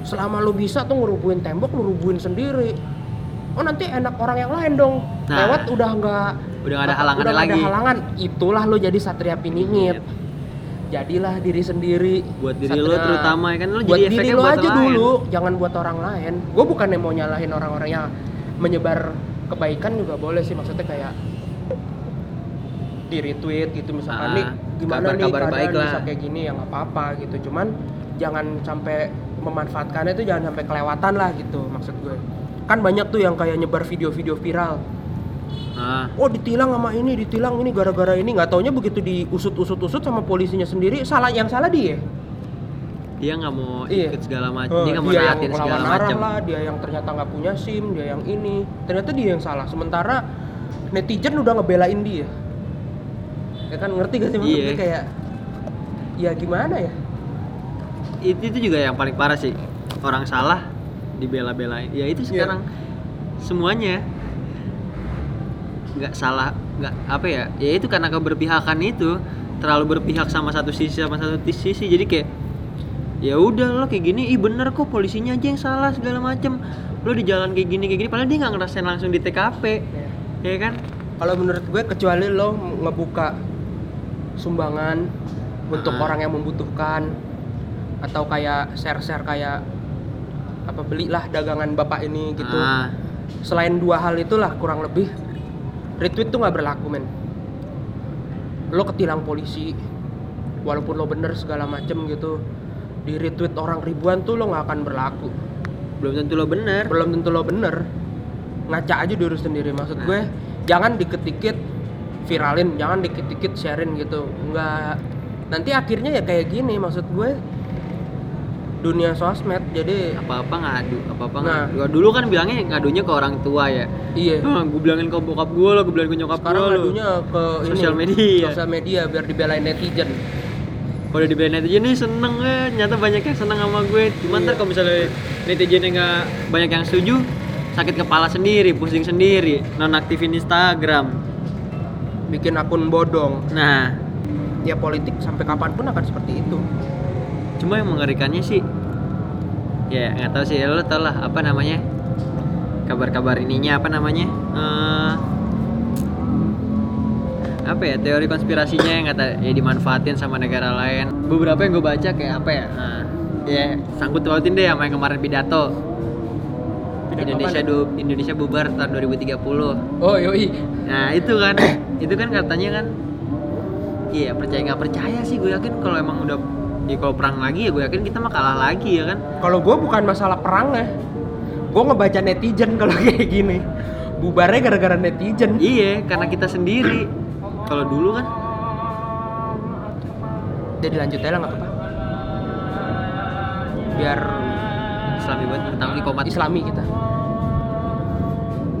Selama lo bisa tuh ngerubuhin tembok, lo rubuhin sendiri. Oh nanti enak orang yang lain dong. Nah. Lewat udah nggak udah gak ada halangan udah lagi ada halangan. Itulah lo jadi satria piningit. Jadilah diri sendiri. buat diri lo terutama ya kan lo buat jadi diri lo buat aja lain. dulu, jangan buat orang lain. Gue bukannya mau nyalahin orang-orang yang menyebar kebaikan juga boleh sih maksudnya kayak di retweet gitu misalkan Ah, nih gimana nih kabar-kabar keadaan baik lah. bisa kayak gini ya nggak apa-apa gitu cuman jangan sampai memanfaatkannya itu jangan sampai kelewatan lah gitu maksud gue kan banyak tuh yang kayak nyebar video-video viral nah oh ditilang sama ini ditilang ini gara-gara ini nggak taunya begitu diusut-usut-usut sama polisinya sendiri salah yang salah dia dia nggak mau Iya. ikut segala macam Oh, dia nggak mau dia yang naatin segala macam lah, dia yang ternyata nggak punya SIM, dia yang ini. Ternyata dia yang salah. Sementara netizen udah ngebelain dia. Ya kan ngerti gak sih maksudnya? Iya. kayak ya gimana ya? itu, itu juga yang paling parah sih. Orang salah dibela-belain ya itu Iya. sekarang semuanya nggak salah nggak apa ya? Ya itu karena keberpihakan itu terlalu berpihak sama satu sisi sama satu sisi. Jadi kayak ya udah lo kayak gini ih bener kok polisinya aja yang salah segala macem. Lo di jalan kayak gini kayak gini padahal dia nggak ngerasain langsung di TKP ya kan? Kalau menurut gue kecuali lo ngebuka sumbangan untuk Ah. orang yang membutuhkan atau kayak share-share kayak apa belilah dagangan bapak ini gitu. Ah, selain dua hal itulah kurang lebih retweet tuh nggak berlaku men lo ketilang polisi walaupun lo bener segala macem gitu di retweet orang ribuan tuh lo nggak akan berlaku belum tentu lo bener belum tentu lo bener ngaca aja diri sendiri maksud Nah. gue jangan dikit-dikit viralin jangan dikit-dikit sharein gitu. Nggak. Nanti akhirnya ya kayak gini maksud gue dunia sosmed jadi apa-apa ngadu apa-apa Nah. ngadu. Dulu kan bilangnya ngadunya ke orang tua ya. Iya. Gue bilangin ke bokap gue lo gue bilangin ke nyokap sekarang gue lo ngadunya ke Sosial media. sosial media biar dibelain netizen. Kalau di netizen nih seneng eh nyata banyak yang seneng sama gue. Cuman Iya. ntar kalau misalnya netizennya nggak banyak yang setuju sakit kepala sendiri pusing sendiri. Nonaktifin Instagram bikin akun bodong. Nah. Ya politik sampai kapan pun akan seperti itu. Cuma yang mengerikannya sih ya nggak tahu sih lo tau lah apa namanya kabar-kabar ininya apa namanya Eh, apa ya teori konspirasinya yang kata ya dimanfaatin sama negara lain. Beberapa yang gue baca kayak apa ya Nah, ya sangkut pautin deh sama yang kemarin pidato Pidato Indonesia du Indonesia bubar tahun 2030 oh yoi. Nah itu kan itu kan katanya kan iya percaya nggak percaya sih gue yakin kalau emang udah ya kalau perang lagi ya gue yakin kita mah kalah lagi ya kan? Kalau gue bukan masalah perang ya. Gue ngebaca netizen kalau kayak gini. Bubarnya gara-gara netizen. Iya karena kita sendiri. Kalau dulu kan. Jadi lanjut aja lah nggak apa-apa. Biar Islami banget tentang di komat. Islami kita.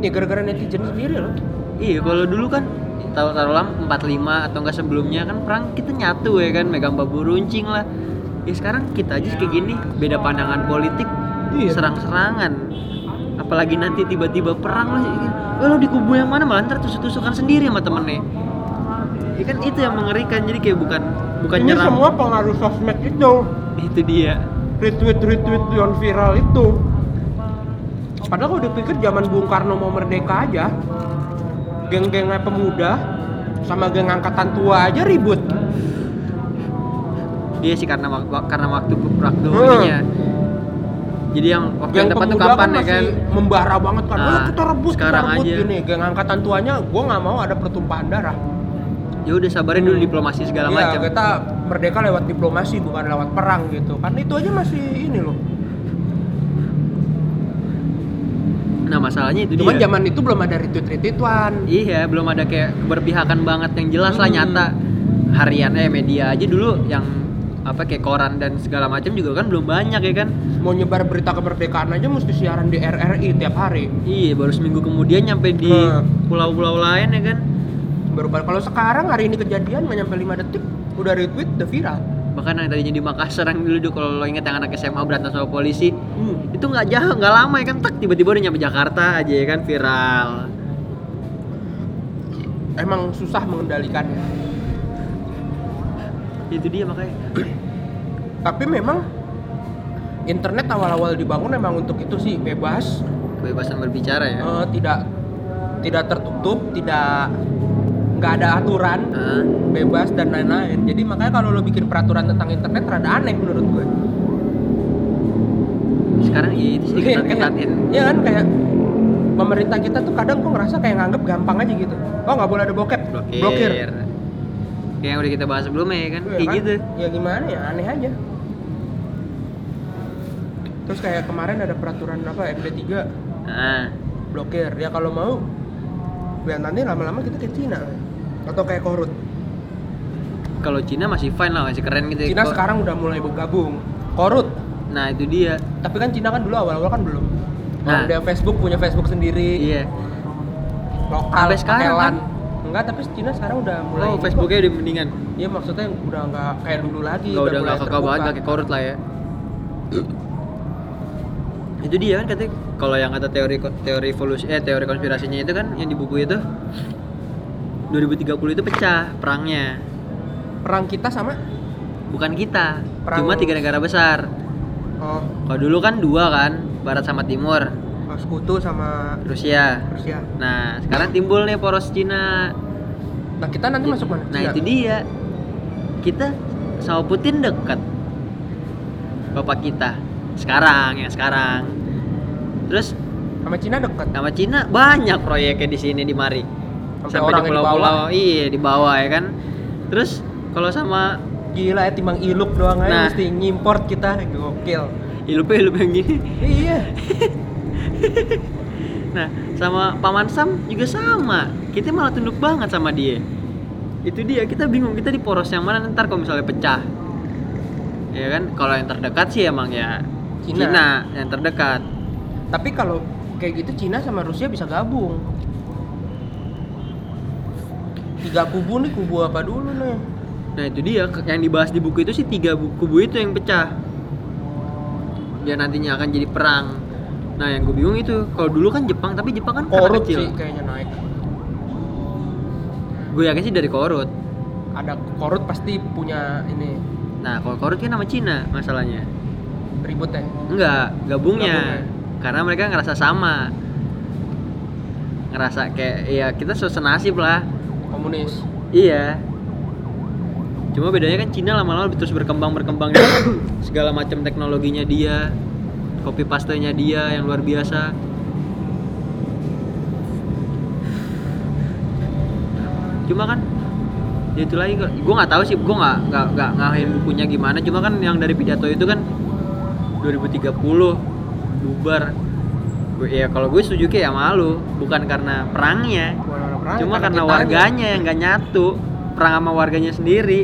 Ini gara-gara netizen sendiri loh. Iya kalau dulu kan tahu taruhlah 45 atau enggak sebelumnya kan perang kita nyatu ya kan megang babu runcing lah. Ya sekarang kita aja kayak gini beda pandangan politik Iya. serang-serangan. Apalagi nanti tiba-tiba perang lah eh, lo di kubu yang mana malah ntar tusuk-tusukan sendiri sama temennya. Ya kan itu yang mengerikan jadi kayak bukan bukan ini nyerang. semua pengaruh sosmed itu. Itu dia retweet retweet yang viral itu. Padahal kalau dipikir zaman Bung Karno mau merdeka aja geng-gengnya pemuda sama geng angkatan tua aja ribut. Dia sih karena waktu karena waktu waktu Hmm. ininya jadi yang waktu yang tepat tuh kapan ya masih kan? membara banget kan? Nah, "Ayo kita rebut sekarang kita rebut aja. gini. Geng angkatan tuanya gua nggak mau ada pertumpahan darah ya udah sabarin dulu diplomasi segala Iya, macam. kita merdeka lewat diplomasi bukan lewat perang gitu. Kan itu aja masih ini loh. Nah masalahnya itu cuman dia. zaman itu belum ada retweet retweetan iya belum ada kayak keberpihakan banget yang jelas lah Hmm. nyata. Harian eh media aja dulu yang apa kayak koran dan segala macam juga kan belum banyak ya kan? Mau nyebar berita kemerdekaan aja mesti siaran di RRI tiap hari. Iya baru seminggu kemudian nyampe di Hmm. pulau-pulau lain ya kan baru kalau sekarang hari ini kejadian nggak nyampe 5 detik udah retweet udah viral. Bahkan yang tadinya di Makassar yang dulu tuh kalau lo inget yang anak SMA berantem sama polisi Hmm. itu nggak jauh nggak lama ya kan tak tiba-tiba udah nyampe Jakarta aja ya kan viral. Emang susah mengendalikannya. Itu dia makanya. Tapi memang internet awal-awal dibangun emang untuk itu sih bebas. Kebebasan berbicara ya. Eh, tidak tidak tertutup tidak nggak ada aturan Heeh. bebas dan lain-lain. Jadi makanya kalau lo bikin peraturan tentang internet rada aneh menurut gue. Sekarang ya itu sih Iya, diketat-ketatin. Iya kan kayak pemerintah kita tuh kadang kok ngerasa kayak nganggep gampang aja gitu. Oh nggak boleh ada bokep blokir, blokir. Kayak yang udah kita bahas sebelumnya ya kan Iya kayak kan? gitu. Ya gimana ya aneh aja. Terus kayak kemarin ada peraturan apa MP3 nah blokir. Ya kalau mau ya nanti lama-lama kita kayak Cina atau kayak Korut. Kalau Cina masih fine lah masih keren gitu ya. Cina sekarang udah mulai bergabung. Korut. Nah itu dia. Tapi kan Cina kan dulu awal-awal kan belum. Nah. nah. dia Facebook punya Facebook sendiri. Iya. Lokal Sampai sekarang kan? enggak tapi Cina sekarang udah mulai oh Facebooknya udah mendingan? Iya maksudnya udah nggak kayak dulu lagi nggak udah nggak kakak banget kayak korut lah ya. Itu dia kan katanya. Kalau yang kata teori teori evolusi eh teori konspirasinya itu kan yang di buku itu 2030 itu pecah perangnya. Perang kita sama? Bukan kita Perang- cuma tiga negara besar. Oh. Kalau dulu kan dua kan barat sama timur. Sekutu sama Rusia. Rusia. Nah sekarang timbul nih poros Cina. Nah kita nanti masuk mana? nah Cina? itu dia. Kita sama Putin dekat. Bapak kita. Sekarang ya sekarang. Terus sama Cina dekat? sama Cina banyak proyeknya di sini di Mari Sampai sampai di pulau-pulau. iya di bawah ya kan? Terus kalau sama gila ya timbang iluk doang aja Nah. mesti ngimport kita. Gokil. Ilup ilup yang gini. Iya. Nah sama Paman Sam juga sama. Kita malah tunduk banget sama dia. Itu dia kita bingung kita di poros yang mana? Ntar kalau misalnya pecah. Ya kan? Kalau yang terdekat sih emang ya Cina. Cina, yang terdekat. Tapi kalau kayak gitu Cina sama Rusia bisa gabung. Tiga kubu nih kubu apa dulu nih? nah itu dia. Yang dibahas di buku itu sih tiga bu- kubu itu yang pecah. Dia nantinya akan jadi perang. Nah yang gue bingung itu kalau dulu kan Jepang tapi Jepang kan Korut kecil. sih kayaknya naik. gue yakin sih dari korut. Ada korut pasti punya ini. Nah kalau korut kan nama Cina masalahnya. Ribut ya. enggak gabungnya. Gabungnya. karena mereka ngerasa sama. Ngerasa kayak ya kita sesenasib lah Komunis. Iya. Cuma bedanya kan Cina lama-lama terus berkembang berkembang segala macam teknologinya dia, copy pastenya dia yang luar biasa. Cuma kan ya itu lagi gue nggak tahu sih gue nggak nggak nggak ngahin bukunya gimana cuma kan yang dari pidato itu kan 2030 bubar ya kalau gue setuju kayak ya malu bukan karena perangnya orang cuma karena kitanya. warganya yang nggak nyatu perang sama warganya sendiri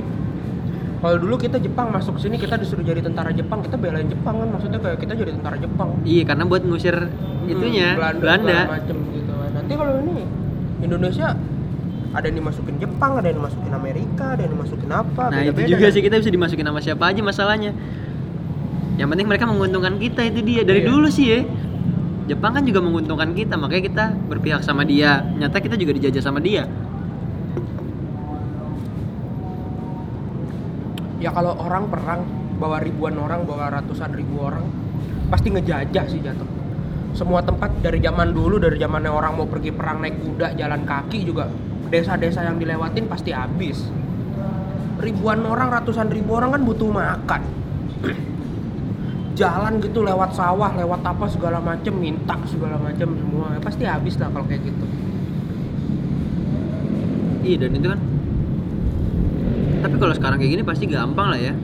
Kalau dulu kita Jepang masuk sini kita disuruh jadi tentara Jepang, kita belain Jepang kan maksudnya kayak kita jadi tentara Jepang. iya karena buat ngusir itunya Hmm, Belanda, segala macem gitu. Nanti kalau ini Indonesia ada yang dimasukin Jepang, ada yang dimasukin Amerika, ada yang dimasukin apa? nah itu beda-beda juga kan. sih kita bisa dimasukin sama siapa aja masalahnya yang penting mereka menguntungkan kita itu dia dari Iya. dulu sih ya Jepang kan juga menguntungkan kita makanya kita berpihak sama dia nyata kita juga dijajah sama dia Ya kalau orang perang bawa ribuan orang, bawa ratusan ribu orang, pasti ngejajah sih jatuh. Semua tempat dari zaman dulu, dari zamannya orang mau pergi perang naik kuda, jalan kaki juga, desa-desa yang dilewatin pasti habis. Ribuan orang, ratusan ribu orang kan butuh makan. Jalan gitu lewat sawah, lewat apa segala macem, minta segala macem semua, pasti habis lah kalau kayak gitu. iya dan itu kan tapi kalau sekarang kayak gini pasti gampang lah ya.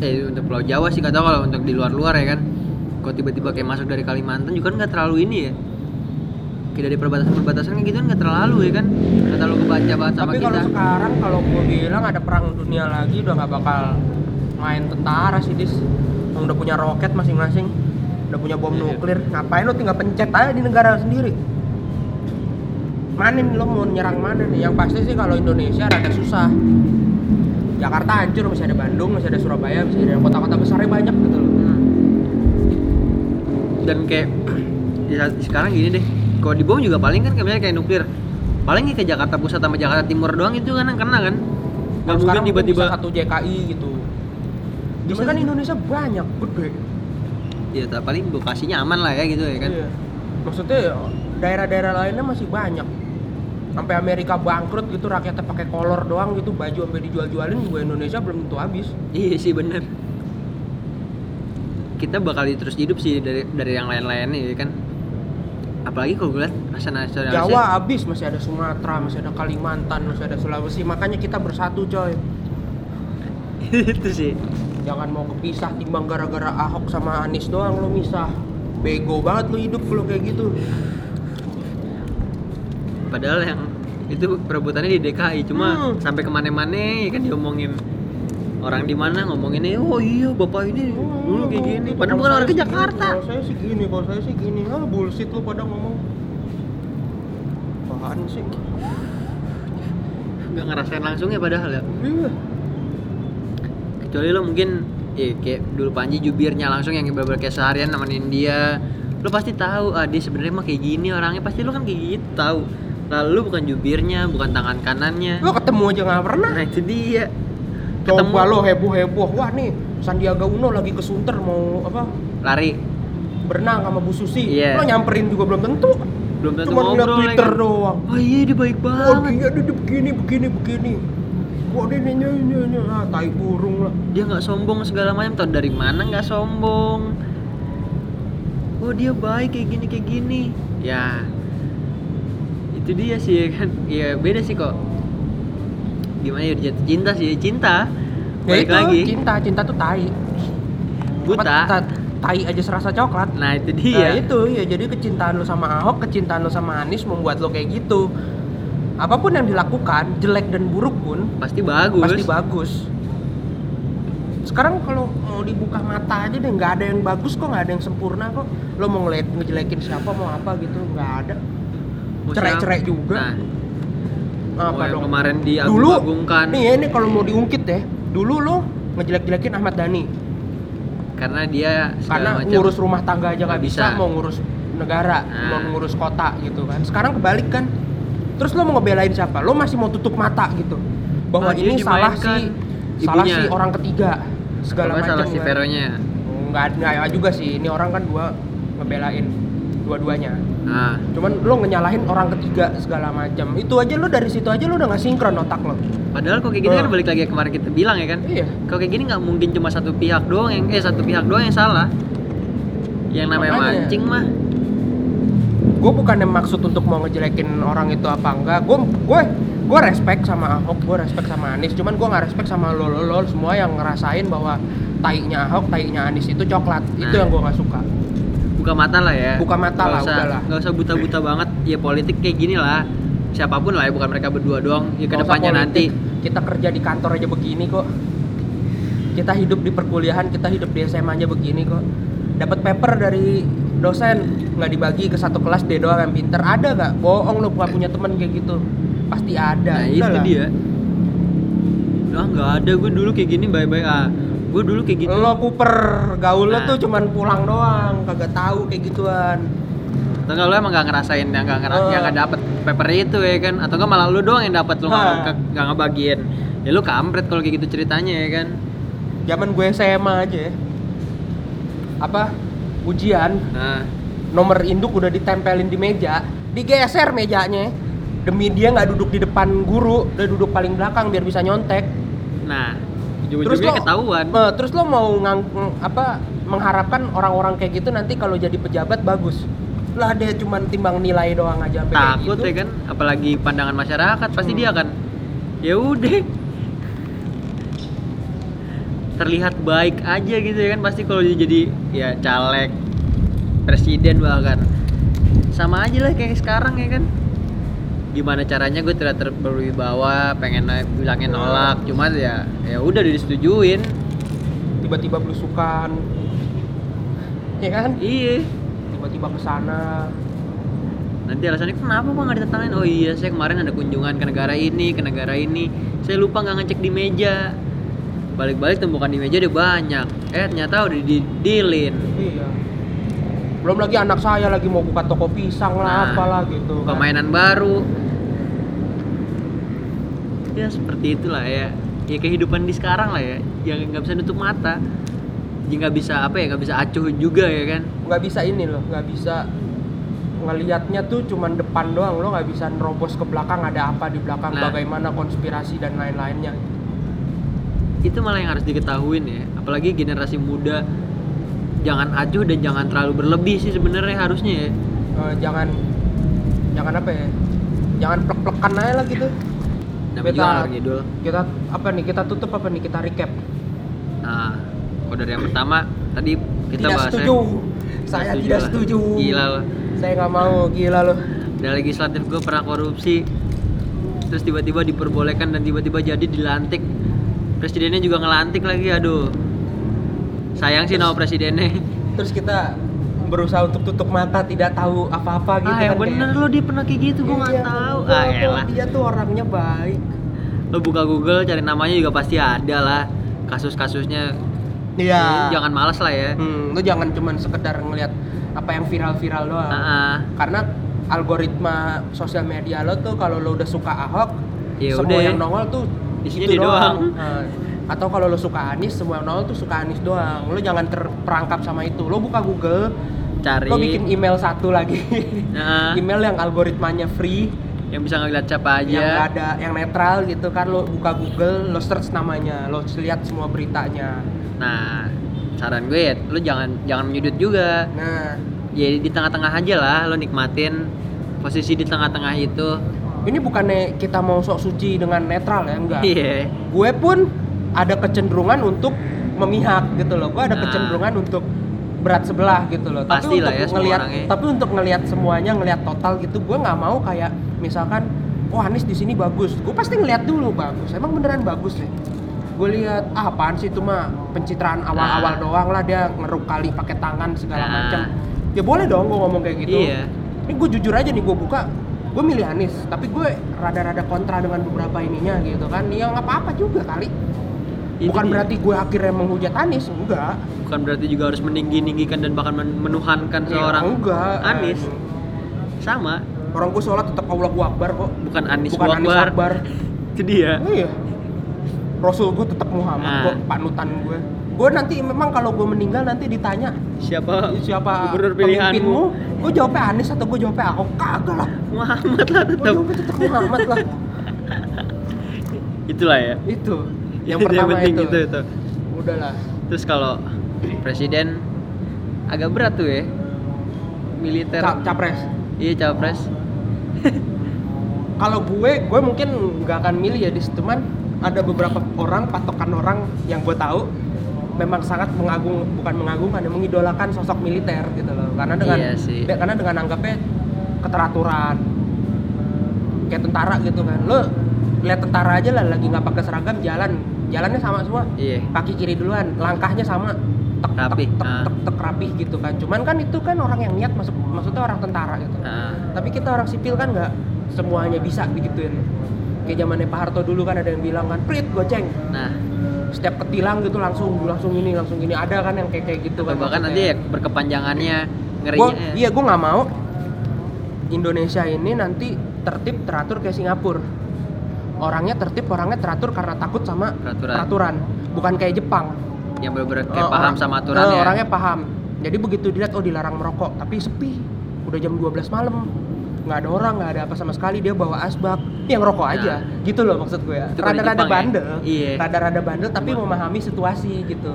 Eh untuk Pulau Jawa sih kata kalau untuk di luar-luar ya kan. Kalau tiba-tiba kayak masuk dari Kalimantan juga kan nggak terlalu ini ya. Kayak dari perbatasan-perbatasan kayak gitu kan nggak terlalu ya kan. Nggak terlalu kebaca banget sama Tapi kita. kalau sekarang kalau gue bilang ada perang dunia lagi udah nggak bakal main tentara sih dis. Yang udah punya roket masing-masing, udah punya bom Iya. nuklir. Ngapain lo tinggal pencet aja di negara sendiri? Mana nih lo mau nyerang mana nih? Yang pasti sih kalau Indonesia rada susah. Jakarta hancur, masih ada Bandung, masih ada Surabaya, masih ada kota-kota besarnya banyak gitu loh. Hmm. dan kayak di saat sekarang gini deh kalau di bom juga paling kan kayak kayak nuklir paling ke Jakarta Pusat sama Jakarta Timur doang itu kan yang kena kan nggak mungkin tiba-tiba satu JKI gitu. Bisa kan. Indonesia banyak, gede. ya tak- paling lokasinya aman lah ya gitu ya kan Iya. Maksudnya daerah-daerah lainnya masih banyak. Sampai Amerika bangkrut gitu rakyatnya pakai kolor doang gitu, baju sampai dijual-jualin juga Indonesia belum tentu habis. Iya sih bener Kita bakal terus hidup sih dari dari yang lain-lainnya ya kan Apalagi kalau gue liat rasa nasionalis Jawa habis, masih ada Sumatera, masih ada Kalimantan, masih ada Sulawesi. Makanya kita bersatu, coy. Itu sih Jangan mau kepisah timbang gara-gara Ahok sama Anies doang lo misah. Bego banget lo hidup kalau kayak gitu. Padahal yang itu perebutannya di DKI Cuma Hmm. sampai ke mana-mana ya kan diomongin Orang di mana ngomonginnya Oh iya bapak ini dulu kayak gini Padahal bukan orang ke Jakarta Kalau saya sih gini, kalau saya sih gini. Ah, bullshit lu pada ngomong. Apaan sih? Gak ngerasain langsung ya padahal ya Iya. Kecuali lo mungkin ya kayak dulu Panji jubirnya langsung yang bener kayak seharian nemenin dia lo pasti tahu ah dia sebenarnya mah kayak gini orangnya pasti lo kan kayak gitu tahu lalu bukan jubirnya bukan tangan kanannya Lo ketemu aja nggak pernah. nah itu dia Coba lo heboh-heboh. Wah nih, Sandiaga Uno lagi ke Sunter mau apa? lari Berenang sama Bu Susi. Iya. Lo nyamperin juga belum tentu. belum tentu Cuma ngeliat ngobrol ya Twitter kan. doang. oh iya dia baik Oh banget dia, dia, dia begini, begini, begini. Wah dia ini, ini, ini, ah, tai burung lah. dia nggak sombong segala macam tau dari mana nggak sombong? Oh dia baik kayak gini kayak gini. Ya itu dia sih ya kan? Ya beda sih kok. Gimana ya jatuh cinta sih cinta. Ya balik itu, lagi. cinta, cinta tuh tai. buta. Apa, ta- tai aja serasa coklat. nah itu Nah dia itu ya. Jadi kecintaan lo sama Ahok, kecintaan lo sama Anies membuat lo kayak gitu. Apa pun yang dilakukan, jelek dan buruk pun pasti bagus. pasti bagus. sekarang kalau mau dibuka mata aja deh nggak ada yang bagus kok nggak ada yang sempurna kok. Lo mau ngeliat ngejelekin siapa mau apa gitu nggak ada. Cerai-cerai juga. Nah, apa oh, dong? kemarin dulu diagung-agungkan. Nih ya, ini kalau mau diungkit deh. Dulu lo ngejelek-jelekin Ahmad Dhani. Karena dia karena macam. ngurus rumah tangga aja nggak Nggak bisa. bisa. mau ngurus negara Nah. mau ngurus kota gitu kan. Sekarang kebalik kan terus lo mau ngebelain siapa? Lo masih mau tutup mata gitu. Bahwa Ah, dia ini salah si salah ibunya. si orang ketiga. Segala macam salah si kan. Veronya? Nggak nggak juga sih. Ini orang kan dua ngebelain dua-duanya. Nah cuman lo ngenyalahin orang ketiga segala macam itu aja lo dari situ aja lo udah nggak sinkron otak lo. Padahal kok kayak gini kan Oh. balik lagi kemarin kita bilang ya kan? Iya. Kalau kayak gini nggak mungkin cuma satu pihak doang yang eh satu pihak doang yang salah. Yang namanya Makanya. mancing mah gue bukannya maksud untuk mau ngejelekin orang itu apa enggak. Gue gue gue respect sama Ahok gue respect sama Anies. Cuman gue nggak respect sama lo lo lo semua yang ngerasain bahwa tainya Ahok tainya Anies itu coklat. Itu Nah. yang gue nggak suka. Buka mata lah ya. Buka mata Nggak lah, usah, udahlah. nggak usah buta-buta banget. Ya politik kayak gini lah. Siapa pun lah ya bukan mereka berdua doang. Ya ke depannya nanti. Kita kerja di kantor aja begini kok. Kita hidup di perkuliahan kita hidup di SMA aja begini kok. Dapat paper dari dosen nggak dibagi ke satu kelas dia doang yang pinter. Ada nggak? Bohong lo nggak punya temen kayak gitu. Pasti ada. Nah itu Udahlah. dia. Ah nggak ada. Gue dulu kayak gini bye-bye. Ah gue dulu kayak gitu. Lo kuper. Gaul lo Nah. tuh cuman pulang doang. Kagak tahu kayak gituan. Atau nggak lu emang nggak ngerasain yang nggak ngera Oh. yang nggak dapet paper itu ya kan? Atau nggak malah lu doang yang dapet lu Hah. nggak- nggak ngebagiin. Ya lu kampret kalau kayak gitu ceritanya ya kan? Zaman gue SMA aja. Ya. apa ujian nah. nomor induk udah ditempelin di meja digeser mejanya. Demi dia nggak duduk di depan guru dia duduk paling belakang biar bisa nyontek. Nah terus lo ketahuan. Eh, terus lo mau ngang apa mengharapkan orang-orang kayak gitu nanti kalau jadi pejabat bagus? Lah dia cuman timbang nilai doang aja takut gitu. ya kan apalagi pandangan masyarakat pasti Hmm. dia akan ya udah terlihat baik aja gitu ya kan? Pasti kalau dia jadi ya caleg presiden bahkan. Sama aja lah kayak sekarang ya kan? Gimana caranya gue tidak terberwibawa pengen naik bilangin nolak. Cuma ya ya udah disetujuin. Tiba-tiba belusukan. Ya kan? Iya. Tiba-tiba ke sana. Nanti alasannya kenapa pak nggak ditetangin? Oh iya saya kemarin ada kunjungan ke negara ini ke negara ini. Saya lupa nggak ngecek di meja balik-balik tumpukan di meja udah banyak. Eh ternyata udah di dealin iya. Belum lagi anak saya lagi mau buka toko pisang lah Nah, apalah gitu buka kan. baru. Ya seperti itulah ya. Ya kehidupan di sekarang lah ya yang nggak bisa nutup mata. Jadi nggak bisa apa ya nggak bisa acuh juga ya kan? Nggak bisa ini loh nggak bisa ngelihatnya tuh cuman depan doang lo nggak bisa nerobos ke belakang ada apa di belakang Nah. bagaimana konspirasi dan lain-lainnya itu malah yang harus diketahuin ya. Apalagi generasi muda. Jangan acuh dan jangan terlalu berlebih sih sebenarnya harusnya ya. Eh, jangan jangan apa ya? Jangan plek-plekan aja lah gitu. Namanya Kita- juga kita apa nih? Kita tutup apa nih? Kita recap. Nah kalau dari yang pertama tadi kita tidak bahasnya setuju. Saya setuju tidak lah. setuju. Gila loh saya nggak mau. Gila loh. Dari legislatif gue pernah korupsi. Terus tiba-tiba diperbolehkan dan tiba-tiba jadi dilantik presidennya juga ngelantik lagi aduh. Sayang sih nama presidennya. Terus kita berusaha untuk tutup mata tidak tahu apa-apa gitu ah yang kan, bener kayak- lo dia pernah kayak gitu gue nggak Iya, tahu. gua- ah elah. dia tuh orangnya baik. Lo buka Google cari namanya juga pasti ada lah. Kasus-kasusnya. Iya. Jangan malas lah ya. Hmm, lu jangan cuman sekedar ngelihat apa yang viral-viral doang. Ah, ah. Karena algoritma sosial media lo tuh kalau lo udah suka Ahok, Ya semua udah. yang nongol tuh Isinya itu dia doang. Nah, atau kalau lo suka Anies, semua yang nongol tuh suka Anies doang. Lo jangan terperangkap sama itu. Lo buka Google, cari lo bikin email satu lagi. Nah, email yang algoritmanya free, yang bisa ngeliat siapa yang aja ada yang netral gitu kan. Lo buka Google, lo search namanya, lo lihat semua beritanya. nah saran gue ya lo jangan jangan menyudut juga Nah, ya di tengah-tengah aja lah lo nikmatin posisi di tengah-tengah itu ini bukannya kita mau sok suci dengan netral ya? Enggak. Iya. Gue pun ada kecenderungan untuk memihak gitu loh. Gue ada Nah. kecenderungan untuk berat sebelah gitu loh. Pasti tapi untuk ya ngelihat tapi untuk ngelihat semuanya ngelihat total gitu gue nggak mau kayak misalkan oh Anies di sini bagus. Gue pasti ngelihat dulu bagus. Emang beneran bagus ya gue lihat ah apaan sih itu mah pencitraan awal-awal Nah. doang lah dia ngeruk kali pakai tangan segala Nah. macam ya boleh dong gue ngomong kayak gitu. Iya. ini gue jujur aja nih gue buka gue milih Anies tapi gue rada-rada kontra dengan beberapa ininya gitu kan. Ya nggak apa-apa juga kali. Itu bukan dia. berarti gue akhirnya menghujat Anies enggak. Bukan berarti juga harus meninggi-ninggikan dan bahkan men- menuhankan Ya, seorang enggak. Anies sama. Orang gue sholat tetap Allahu Akbar kok. Bukan Anies bukan Anies Akbar. Akbar. Itu dia. Iya. Rasul gue tetap Muhammad Nah. kok panutan gue gue nanti memang kalau gue meninggal nanti ditanya siapa? Siapa gubernur pemimpinmu? Pilihanmu gue jawabnya Anies atau gue jawabnya Ahok? Kagak lah. Muhammad lah gue tetap jawabnya tetap Muhammad lah. Itulah ya. Itu. Yang Itu pertama penting itu. itu itu. Udahlah. Terus kalau presiden agak berat tuh ya. Militer. Ca- capres. Iya capres. Kalau gue gue mungkin nggak akan milih ya di situ cuman ada beberapa orang patokan orang yang gue tahu memang sangat mengagung bukan mengagungkan ya mengidolakan sosok militer gitu loh. Karena dengan Iya sih. karena dengan anggapnya keteraturan kayak tentara gitu kan. Lo lihat tentara aja lah lagi nggak pakai seragam jalan jalannya sama semua. Iya. Kaki kiri duluan langkahnya sama. Tek tek Rapih, tek, ah. tek, tek rapih gitu kan. Cuman kan itu kan orang yang niat masuk maksudnya orang tentara gitu. Nah, tapi kita orang sipil kan nggak semuanya bisa digituin kayak zamannya Pak Harto dulu kan ada yang bilang kan prit goceng. Nah setiap ketilang gitu langsung langsung ini langsung ini. Ada kan yang kayak kayak gitu kan bahkan nanti ya berkepanjangannya ngerinya. Ya. iya gue nggak mau Indonesia ini nanti tertib teratur kayak Singapura. Orangnya tertib orangnya teratur karena takut sama Peraturan. peraturan bukan kayak Jepang. Yang bener-bener kayak Oh, paham orang- sama eh, aturannya orangnya paham. Jadi begitu dilihat oh dilarang merokok tapi sepi. Udah jam 12 malam nggak ada orang nggak ada apa sama sekali dia bawa asbak. Yang rokok aja gitu loh maksud gue. Nah. Rada-rada ya? bandel. Iya. rada-rada bandel tapi Cuma- memahami situasi gitu.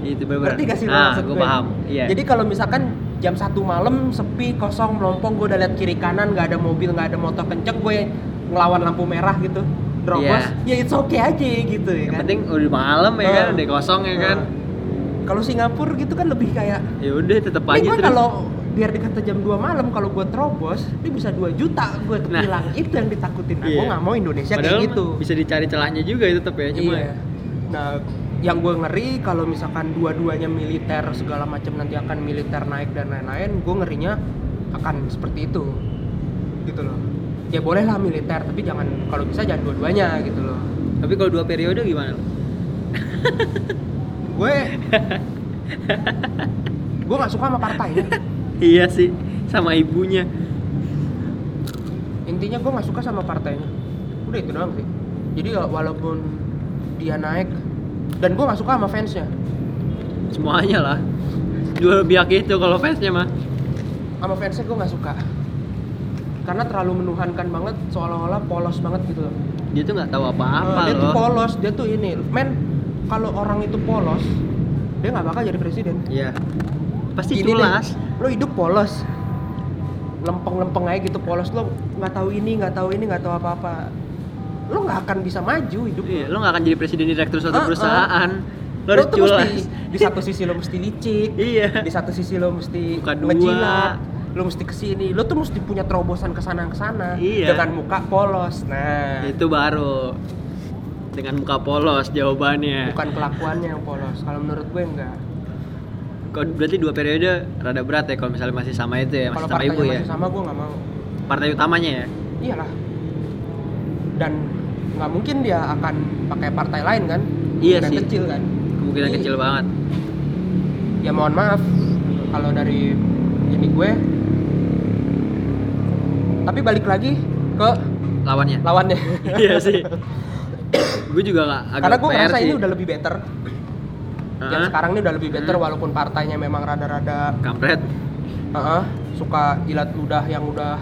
Itu bener-bener Ngerti gak sih ah maksud gue gue? paham. Iya. Jadi kalau misalkan jam satu malam sepi kosong melompong gue udah liat kiri kanan nggak ada mobil nggak ada motor kenceng gue ngelawan lampu merah gitu. Drobos ya it's okay aja gitu ya yang kan. penting udah malam ya kan Nah. udah kosong ya kan. Nah, Kalau Singapura gitu kan lebih kayak ya udah tetep ini aja gue terus. kalau biar dikata jam 2 malam kalau gue terobos ini bisa 2 juta gue Nah. hilang itu yang ditakutin. Nah, Iya. gue nggak mau Indonesia Padahal kayak gitu. bisa dicari celahnya juga itu tetep ya cuma iya. Nah yang gue ngeri kalau misalkan dua-duanya militer segala macam nanti akan militer naik dan lain-lain gue ngerinya akan seperti itu. Gitu loh. Ya boleh lah militer tapi jangan kalau bisa jangan dua-duanya gitu loh. Tapi kalau dua periode gimana? Gue gue nggak suka sama partainya iya sih sama ibunya. Intinya gue nggak suka sama partainya. Udah itu doang sih. Jadi ya walaupun dia naik dan gue nggak suka sama fansnya. Semuanya lah. Dua pihak itu kalau fansnya mah. Sama fansnya gue nggak suka. Karena terlalu menuhankan banget seolah-olah polos banget gitu loh. Dia tuh nggak tahu apa-apa dia tuh loh. polos dia tuh ini. Men kalau orang itu polos dia nggak bakal jadi presiden. Iya pasti Gini deh, culas. Lo hidup polos. Lempeng-lempeng aja gitu polos. Lo nggak tahu ini nggak tahu ini nggak tahu apa-apa. Lo nggak akan bisa maju hidup iya lo nggak akan jadi presiden direktur suatu ah. perusahaan. Lo lo harus tuh culas. mesti di satu sisi lo mesti licik iya. di satu sisi lo mesti Buka menjilat lo mesti ke sini. Lo tuh mesti punya terobosan ke sana ke sana Iya. dengan muka polos. Nah. Itu baru. Dengan muka polos jawabannya. Bukan kelakuannya yang polos. Kalau menurut gue enggak Kok berarti dua periode rada berat ya kalau misalnya masih sama itu ya masih sama partainya ibu ya? masih sama gue nggak mau. Partai utamanya ya? Iyalah. Dan nggak mungkin dia akan pakai partai lain kan? Iya Kemungkinan sih. kecil kan? Kemungkinan Iya. kecil banget. Ya mohon maaf kalau dari ini gue. Tapi balik lagi ke lawannya. lawannya. Iya sih. Gue juga gak agak karena gue merasa sih. ini udah lebih better yang Hah? sekarang ini udah lebih better Hmm. walaupun partainya memang rada-rada kampret. Uh-uh, suka jilat ludah yang udah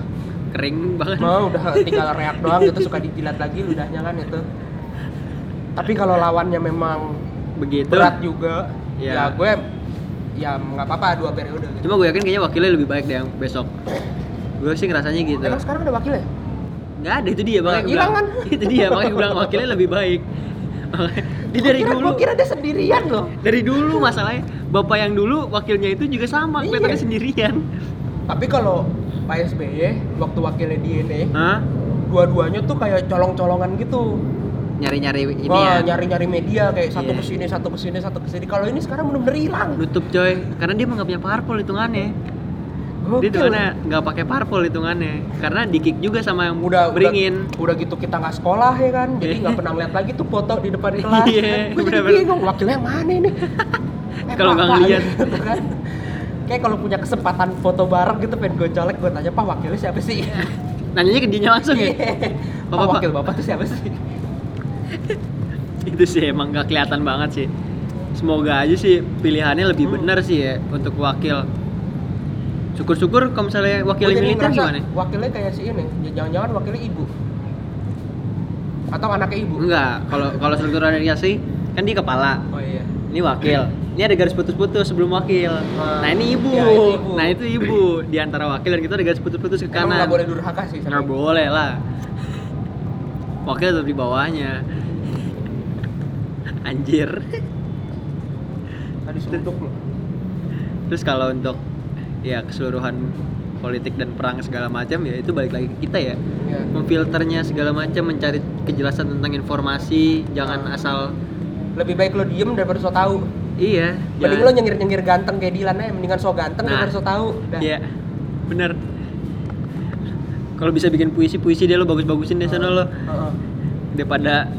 kering banget. Mau udah tinggal reak doang gitu suka dijilat lagi ludahnya kan itu. Tapi kalau lawannya memang begitu. berat juga Ya. ya gue ya nggak apa-apa dua periode gitu. cuma gue yakin kayaknya wakilnya lebih baik deh yang besok. Gue sih ngerasanya gitu. Emang sekarang ada wakil ya? Nggak ada itu dia makanya hilang bilang itu dia makanya gue bilang wakilnya lebih baik dia dari Gua kira- dulu gua kira dia sendirian loh dari dulu masalahnya bapak yang dulu wakilnya itu juga sama Iya. kelihatannya sendirian tapi kalau Pak SBY waktu wakilnya di ini dua-duanya tuh kayak colong-colongan gitu nyari-nyari ini Wah, ya nyari-nyari media kayak satu Iya. ke sini, satu ke sini, satu ke sini. Kalau ini sekarang benar-benar hilang. nutup coy karena dia nggak punya parpol hitungannya dia Gokil. hitungannya nggak pakai parpol hitungannya karena di kick juga sama yang udah beringin udah, udah gitu kita nggak sekolah ya kan jadi Iya. nggak pernah ngeliat lagi tuh foto di depan kelas Iya, kan. gue jadi bingung wakilnya mana ini Eh, Kalau nggak Bapak, ngeliat. gitu kan kayak kalau punya kesempatan foto bareng gitu pengen gue colek gue tanya pak wakilnya siapa sih nanyanya ke dia langsung ya Iya. Pak, wakil bapak tuh siapa sih itu sih emang gak kelihatan banget sih semoga aja sih pilihannya lebih Hmm. benar sih ya untuk wakil syukur-syukur kalau misalnya wakil Gua jadi militer gimana? wakilnya kayak si ini jangan-jangan wakilnya ibu? Atau anaknya ibu? Enggak kalau kalau struktur organisasi kan dia kepala. Oh iya. Ini wakil. Ini ada garis putus-putus sebelum wakil. Ah. nah ini ibu. Ya, ibu. nah itu ibu. Di antara wakil dan kita ada garis putus-putus ke kanan. nggak boleh durhaka sih sama nggak ibu. boleh lah. Wakil tetap di bawahnya. Anjir. Tadi suduk loh. Terus kalau untuk ya keseluruhan politik dan perang segala macam ya itu balik lagi ke kita ya ya. memfilternya segala macam mencari kejelasan tentang informasi jangan Ah. asal lebih baik lo diem daripada so tau iya Mending lo nyengir-nyengir ganteng kayak Dilan aja, mendingan so ganteng Nah. daripada so tau. Iya, bener. Kalau bisa bikin puisi-puisi dia lo bagus-bagusin deh sana lo Heeh. daripada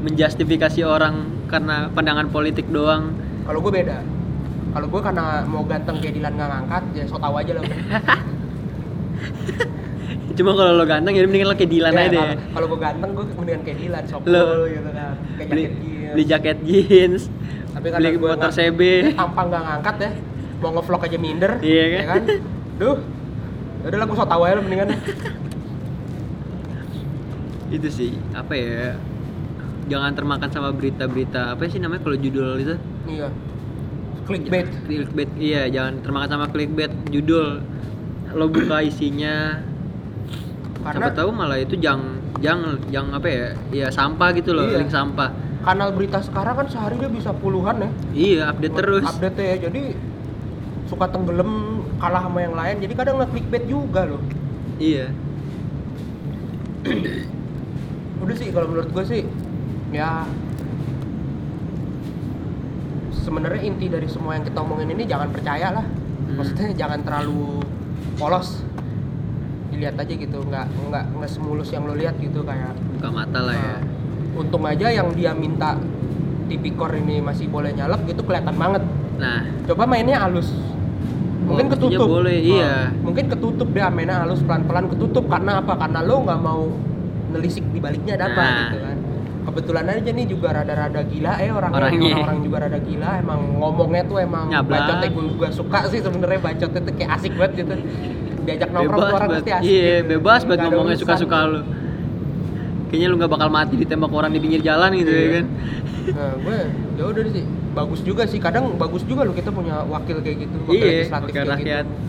menjustifikasi orang karena pandangan politik doang. Kalau gue beda. Kalau gue karena mau ganteng kayak Dilan nggak ngangkat, ya so tau aja lah. Cuma kalau lo ganteng ya mendingan lo kayak Dilan Ya, aja deh. kalau- gue ganteng, gue mendingan kayak Dilan, so Lo gitu kan. Kayak Beli, jaket jeans. beli jaket jeans, Tapi beli motor CB. tampang nggak ngangkat ya, mau ngevlog aja minder. Iya ya kan? Duh. Udah lah gue so tau aja lo mendingan. Itu sih apa ya? Jangan termakan sama berita-berita apa sih namanya kalau judul itu? iya. Clickbait. clickbait iya jangan termakan sama clickbait. Judul lo buka isinya. Karena siapa tahu malah itu jang jang jang apa ya? Ya sampah gitu loh Iya. link sampah. Kanal berita sekarang kan sehari dia bisa puluhan ya. iya update terus. update ya. Jadi suka tenggelam kalah sama yang lain. Jadi kadang nge clickbait juga loh. Iya. Udah sih kalau menurut gue sih ya sebenarnya inti dari semua yang kita omongin ini jangan percaya lah. Hmm. maksudnya jangan terlalu polos. Dilihat aja gitu nggak nggak nggak semulus yang lo lihat gitu kayak buka mata lah ya. Nah, untung aja yang dia minta tipikor ini masih boleh nyalek gitu kelihatan banget. Nah. Coba mainnya halus. Mungkin Oh, ketutup. boleh, Nah, iya. mungkin ketutup dia mainnya halus pelan pelan ketutup karena apa? Karena lo nggak mau nelisik di baliknya ada apa Nah. gitu kan kebetulan aja nih juga rada-rada gila eh orang Orangnya. orang juga rada gila emang ngomongnya tuh emang Nyablak. bacotnya gue juga suka sih sebenarnya bacotnya tuh kayak asik banget gitu diajak nongkrong bebas orang pasti asik iya gitu. bebas banget ngomongnya suka-suka lo kayaknya lu nggak bakal mati ditembak orang di pinggir jalan gitu ya Iya. kan nah gue ya udah sih bagus juga sih kadang bagus juga lo kita punya wakil kayak gitu wakil iya legislatif wakil kayak rakyat gitu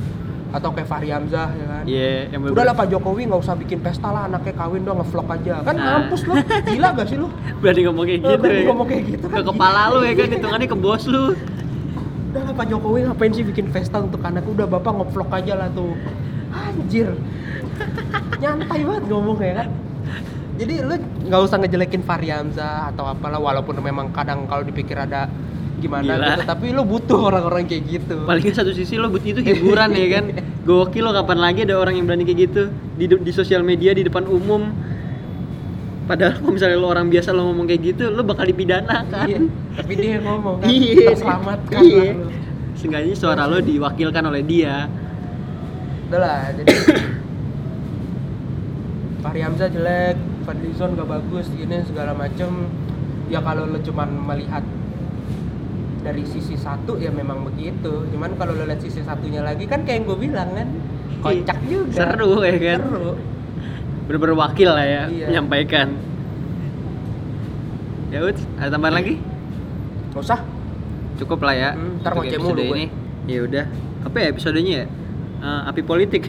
atau kayak Fahri Hamzah ya kan? Iya yang Udah lah Pak Jokowi nggak usah bikin pesta lah anaknya kawin dong ngevlog aja. Kan Nah. mampus lu. Gila gak sih lu? Berani ngomong kayak Eh, gitu berani ya. ngomong kayak gitu ke kan? kepala lu ya kan? Hitungannya ke bos lu. Udah lah Pak Jokowi ngapain sih bikin pesta untuk anak udah bapak ngevlog aja lah tuh. Anjir. Nyantai banget ngomong ya kan? Jadi lu nggak usah ngejelekin Fahri Hamzah atau apalah walaupun memang kadang kalau dipikir ada gimana Gila. gitu. Tapi lu butuh orang-orang kayak gitu. Paling satu sisi lo butuh itu hiburan ya kan? Gokil lo kapan lagi ada orang yang berani kayak gitu? Di di sosial media di depan umum. Padahal kalau misalnya lo orang biasa lo ngomong kayak gitu lo bakal dipidana kan? Iya, tapi dia ngomong kan? Iya. terselamatkan Iya. lah seenggaknya suara lo diwakilkan oleh dia. Udah lah jadi Fahri Hamzah jelek Fadlizon gak bagus gini segala macem. Ya kalau lo cuman melihat dari sisi satu ya memang begitu. Cuman kalau lo lihat sisi satunya lagi kan kayak yang gue bilang kan? Kocak juga. Seru ya kan? Seru. Bener-bener wakil lah ya Iya. menyampaikan. Ya udah ada tambahan lagi? Gak usah. Cukup lah ya Hmm, ntar ngoceh mulu gue. ini ya udah. Apa ya episodenya ya? Eh, api politik.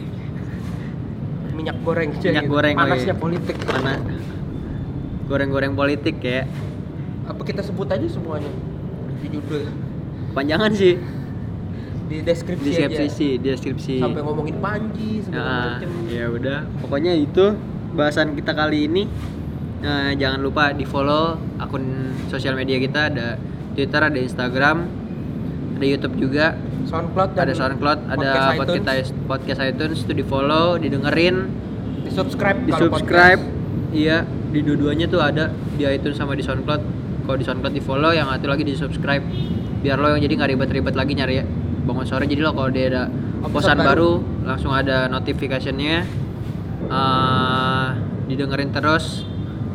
Minyak goreng aja Minyak gitu. goreng, panasnya iya. politik. Mana goreng-goreng politik ya. Apa kita sebut aja semuanya di judul panjangan sih. Di deskripsi, di deskripsi aja sih di deskripsi. Sampai ngomongin panji segala Nah, ya udah. Pokoknya itu bahasan kita kali ini. Nah, jangan lupa di follow akun sosial media kita. Ada Twitter, ada Instagram, ada YouTube juga, SoundCloud ada SoundCloud, ada podcast podcast iTunes. iTunes. podcast iTunes itu di follow, didengerin, di subscribe di subscribe. Iya, di dua-duanya tuh ada di iTunes sama di SoundCloud. Kalau di SoundCloud di follow, yang satu lagi di subscribe. Biar lo yang jadi nggak ribet-ribet lagi nyari ya. Bangun sore jadi lo kalau dia ada posan baru. baru langsung ada notificationnya. Eh, didengerin terus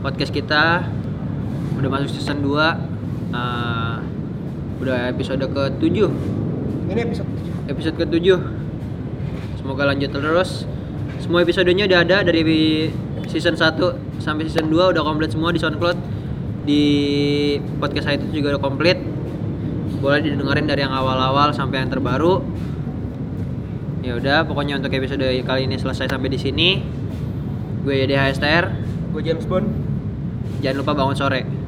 podcast kita udah masuk season 2 Eh, udah episode ke-7 ini episode 7 episode ke-7 semoga lanjut terus semua episodenya udah ada dari season 1 sampai season 2 udah komplit semua di SoundCloud di podcast itu juga udah komplit. Boleh didengerin dari yang awal-awal sampai yang terbaru. Ya udah pokoknya untuk episode kali ini selesai sampai di sini. Gue YDH STR gue James Bond. Jangan lupa bangun sore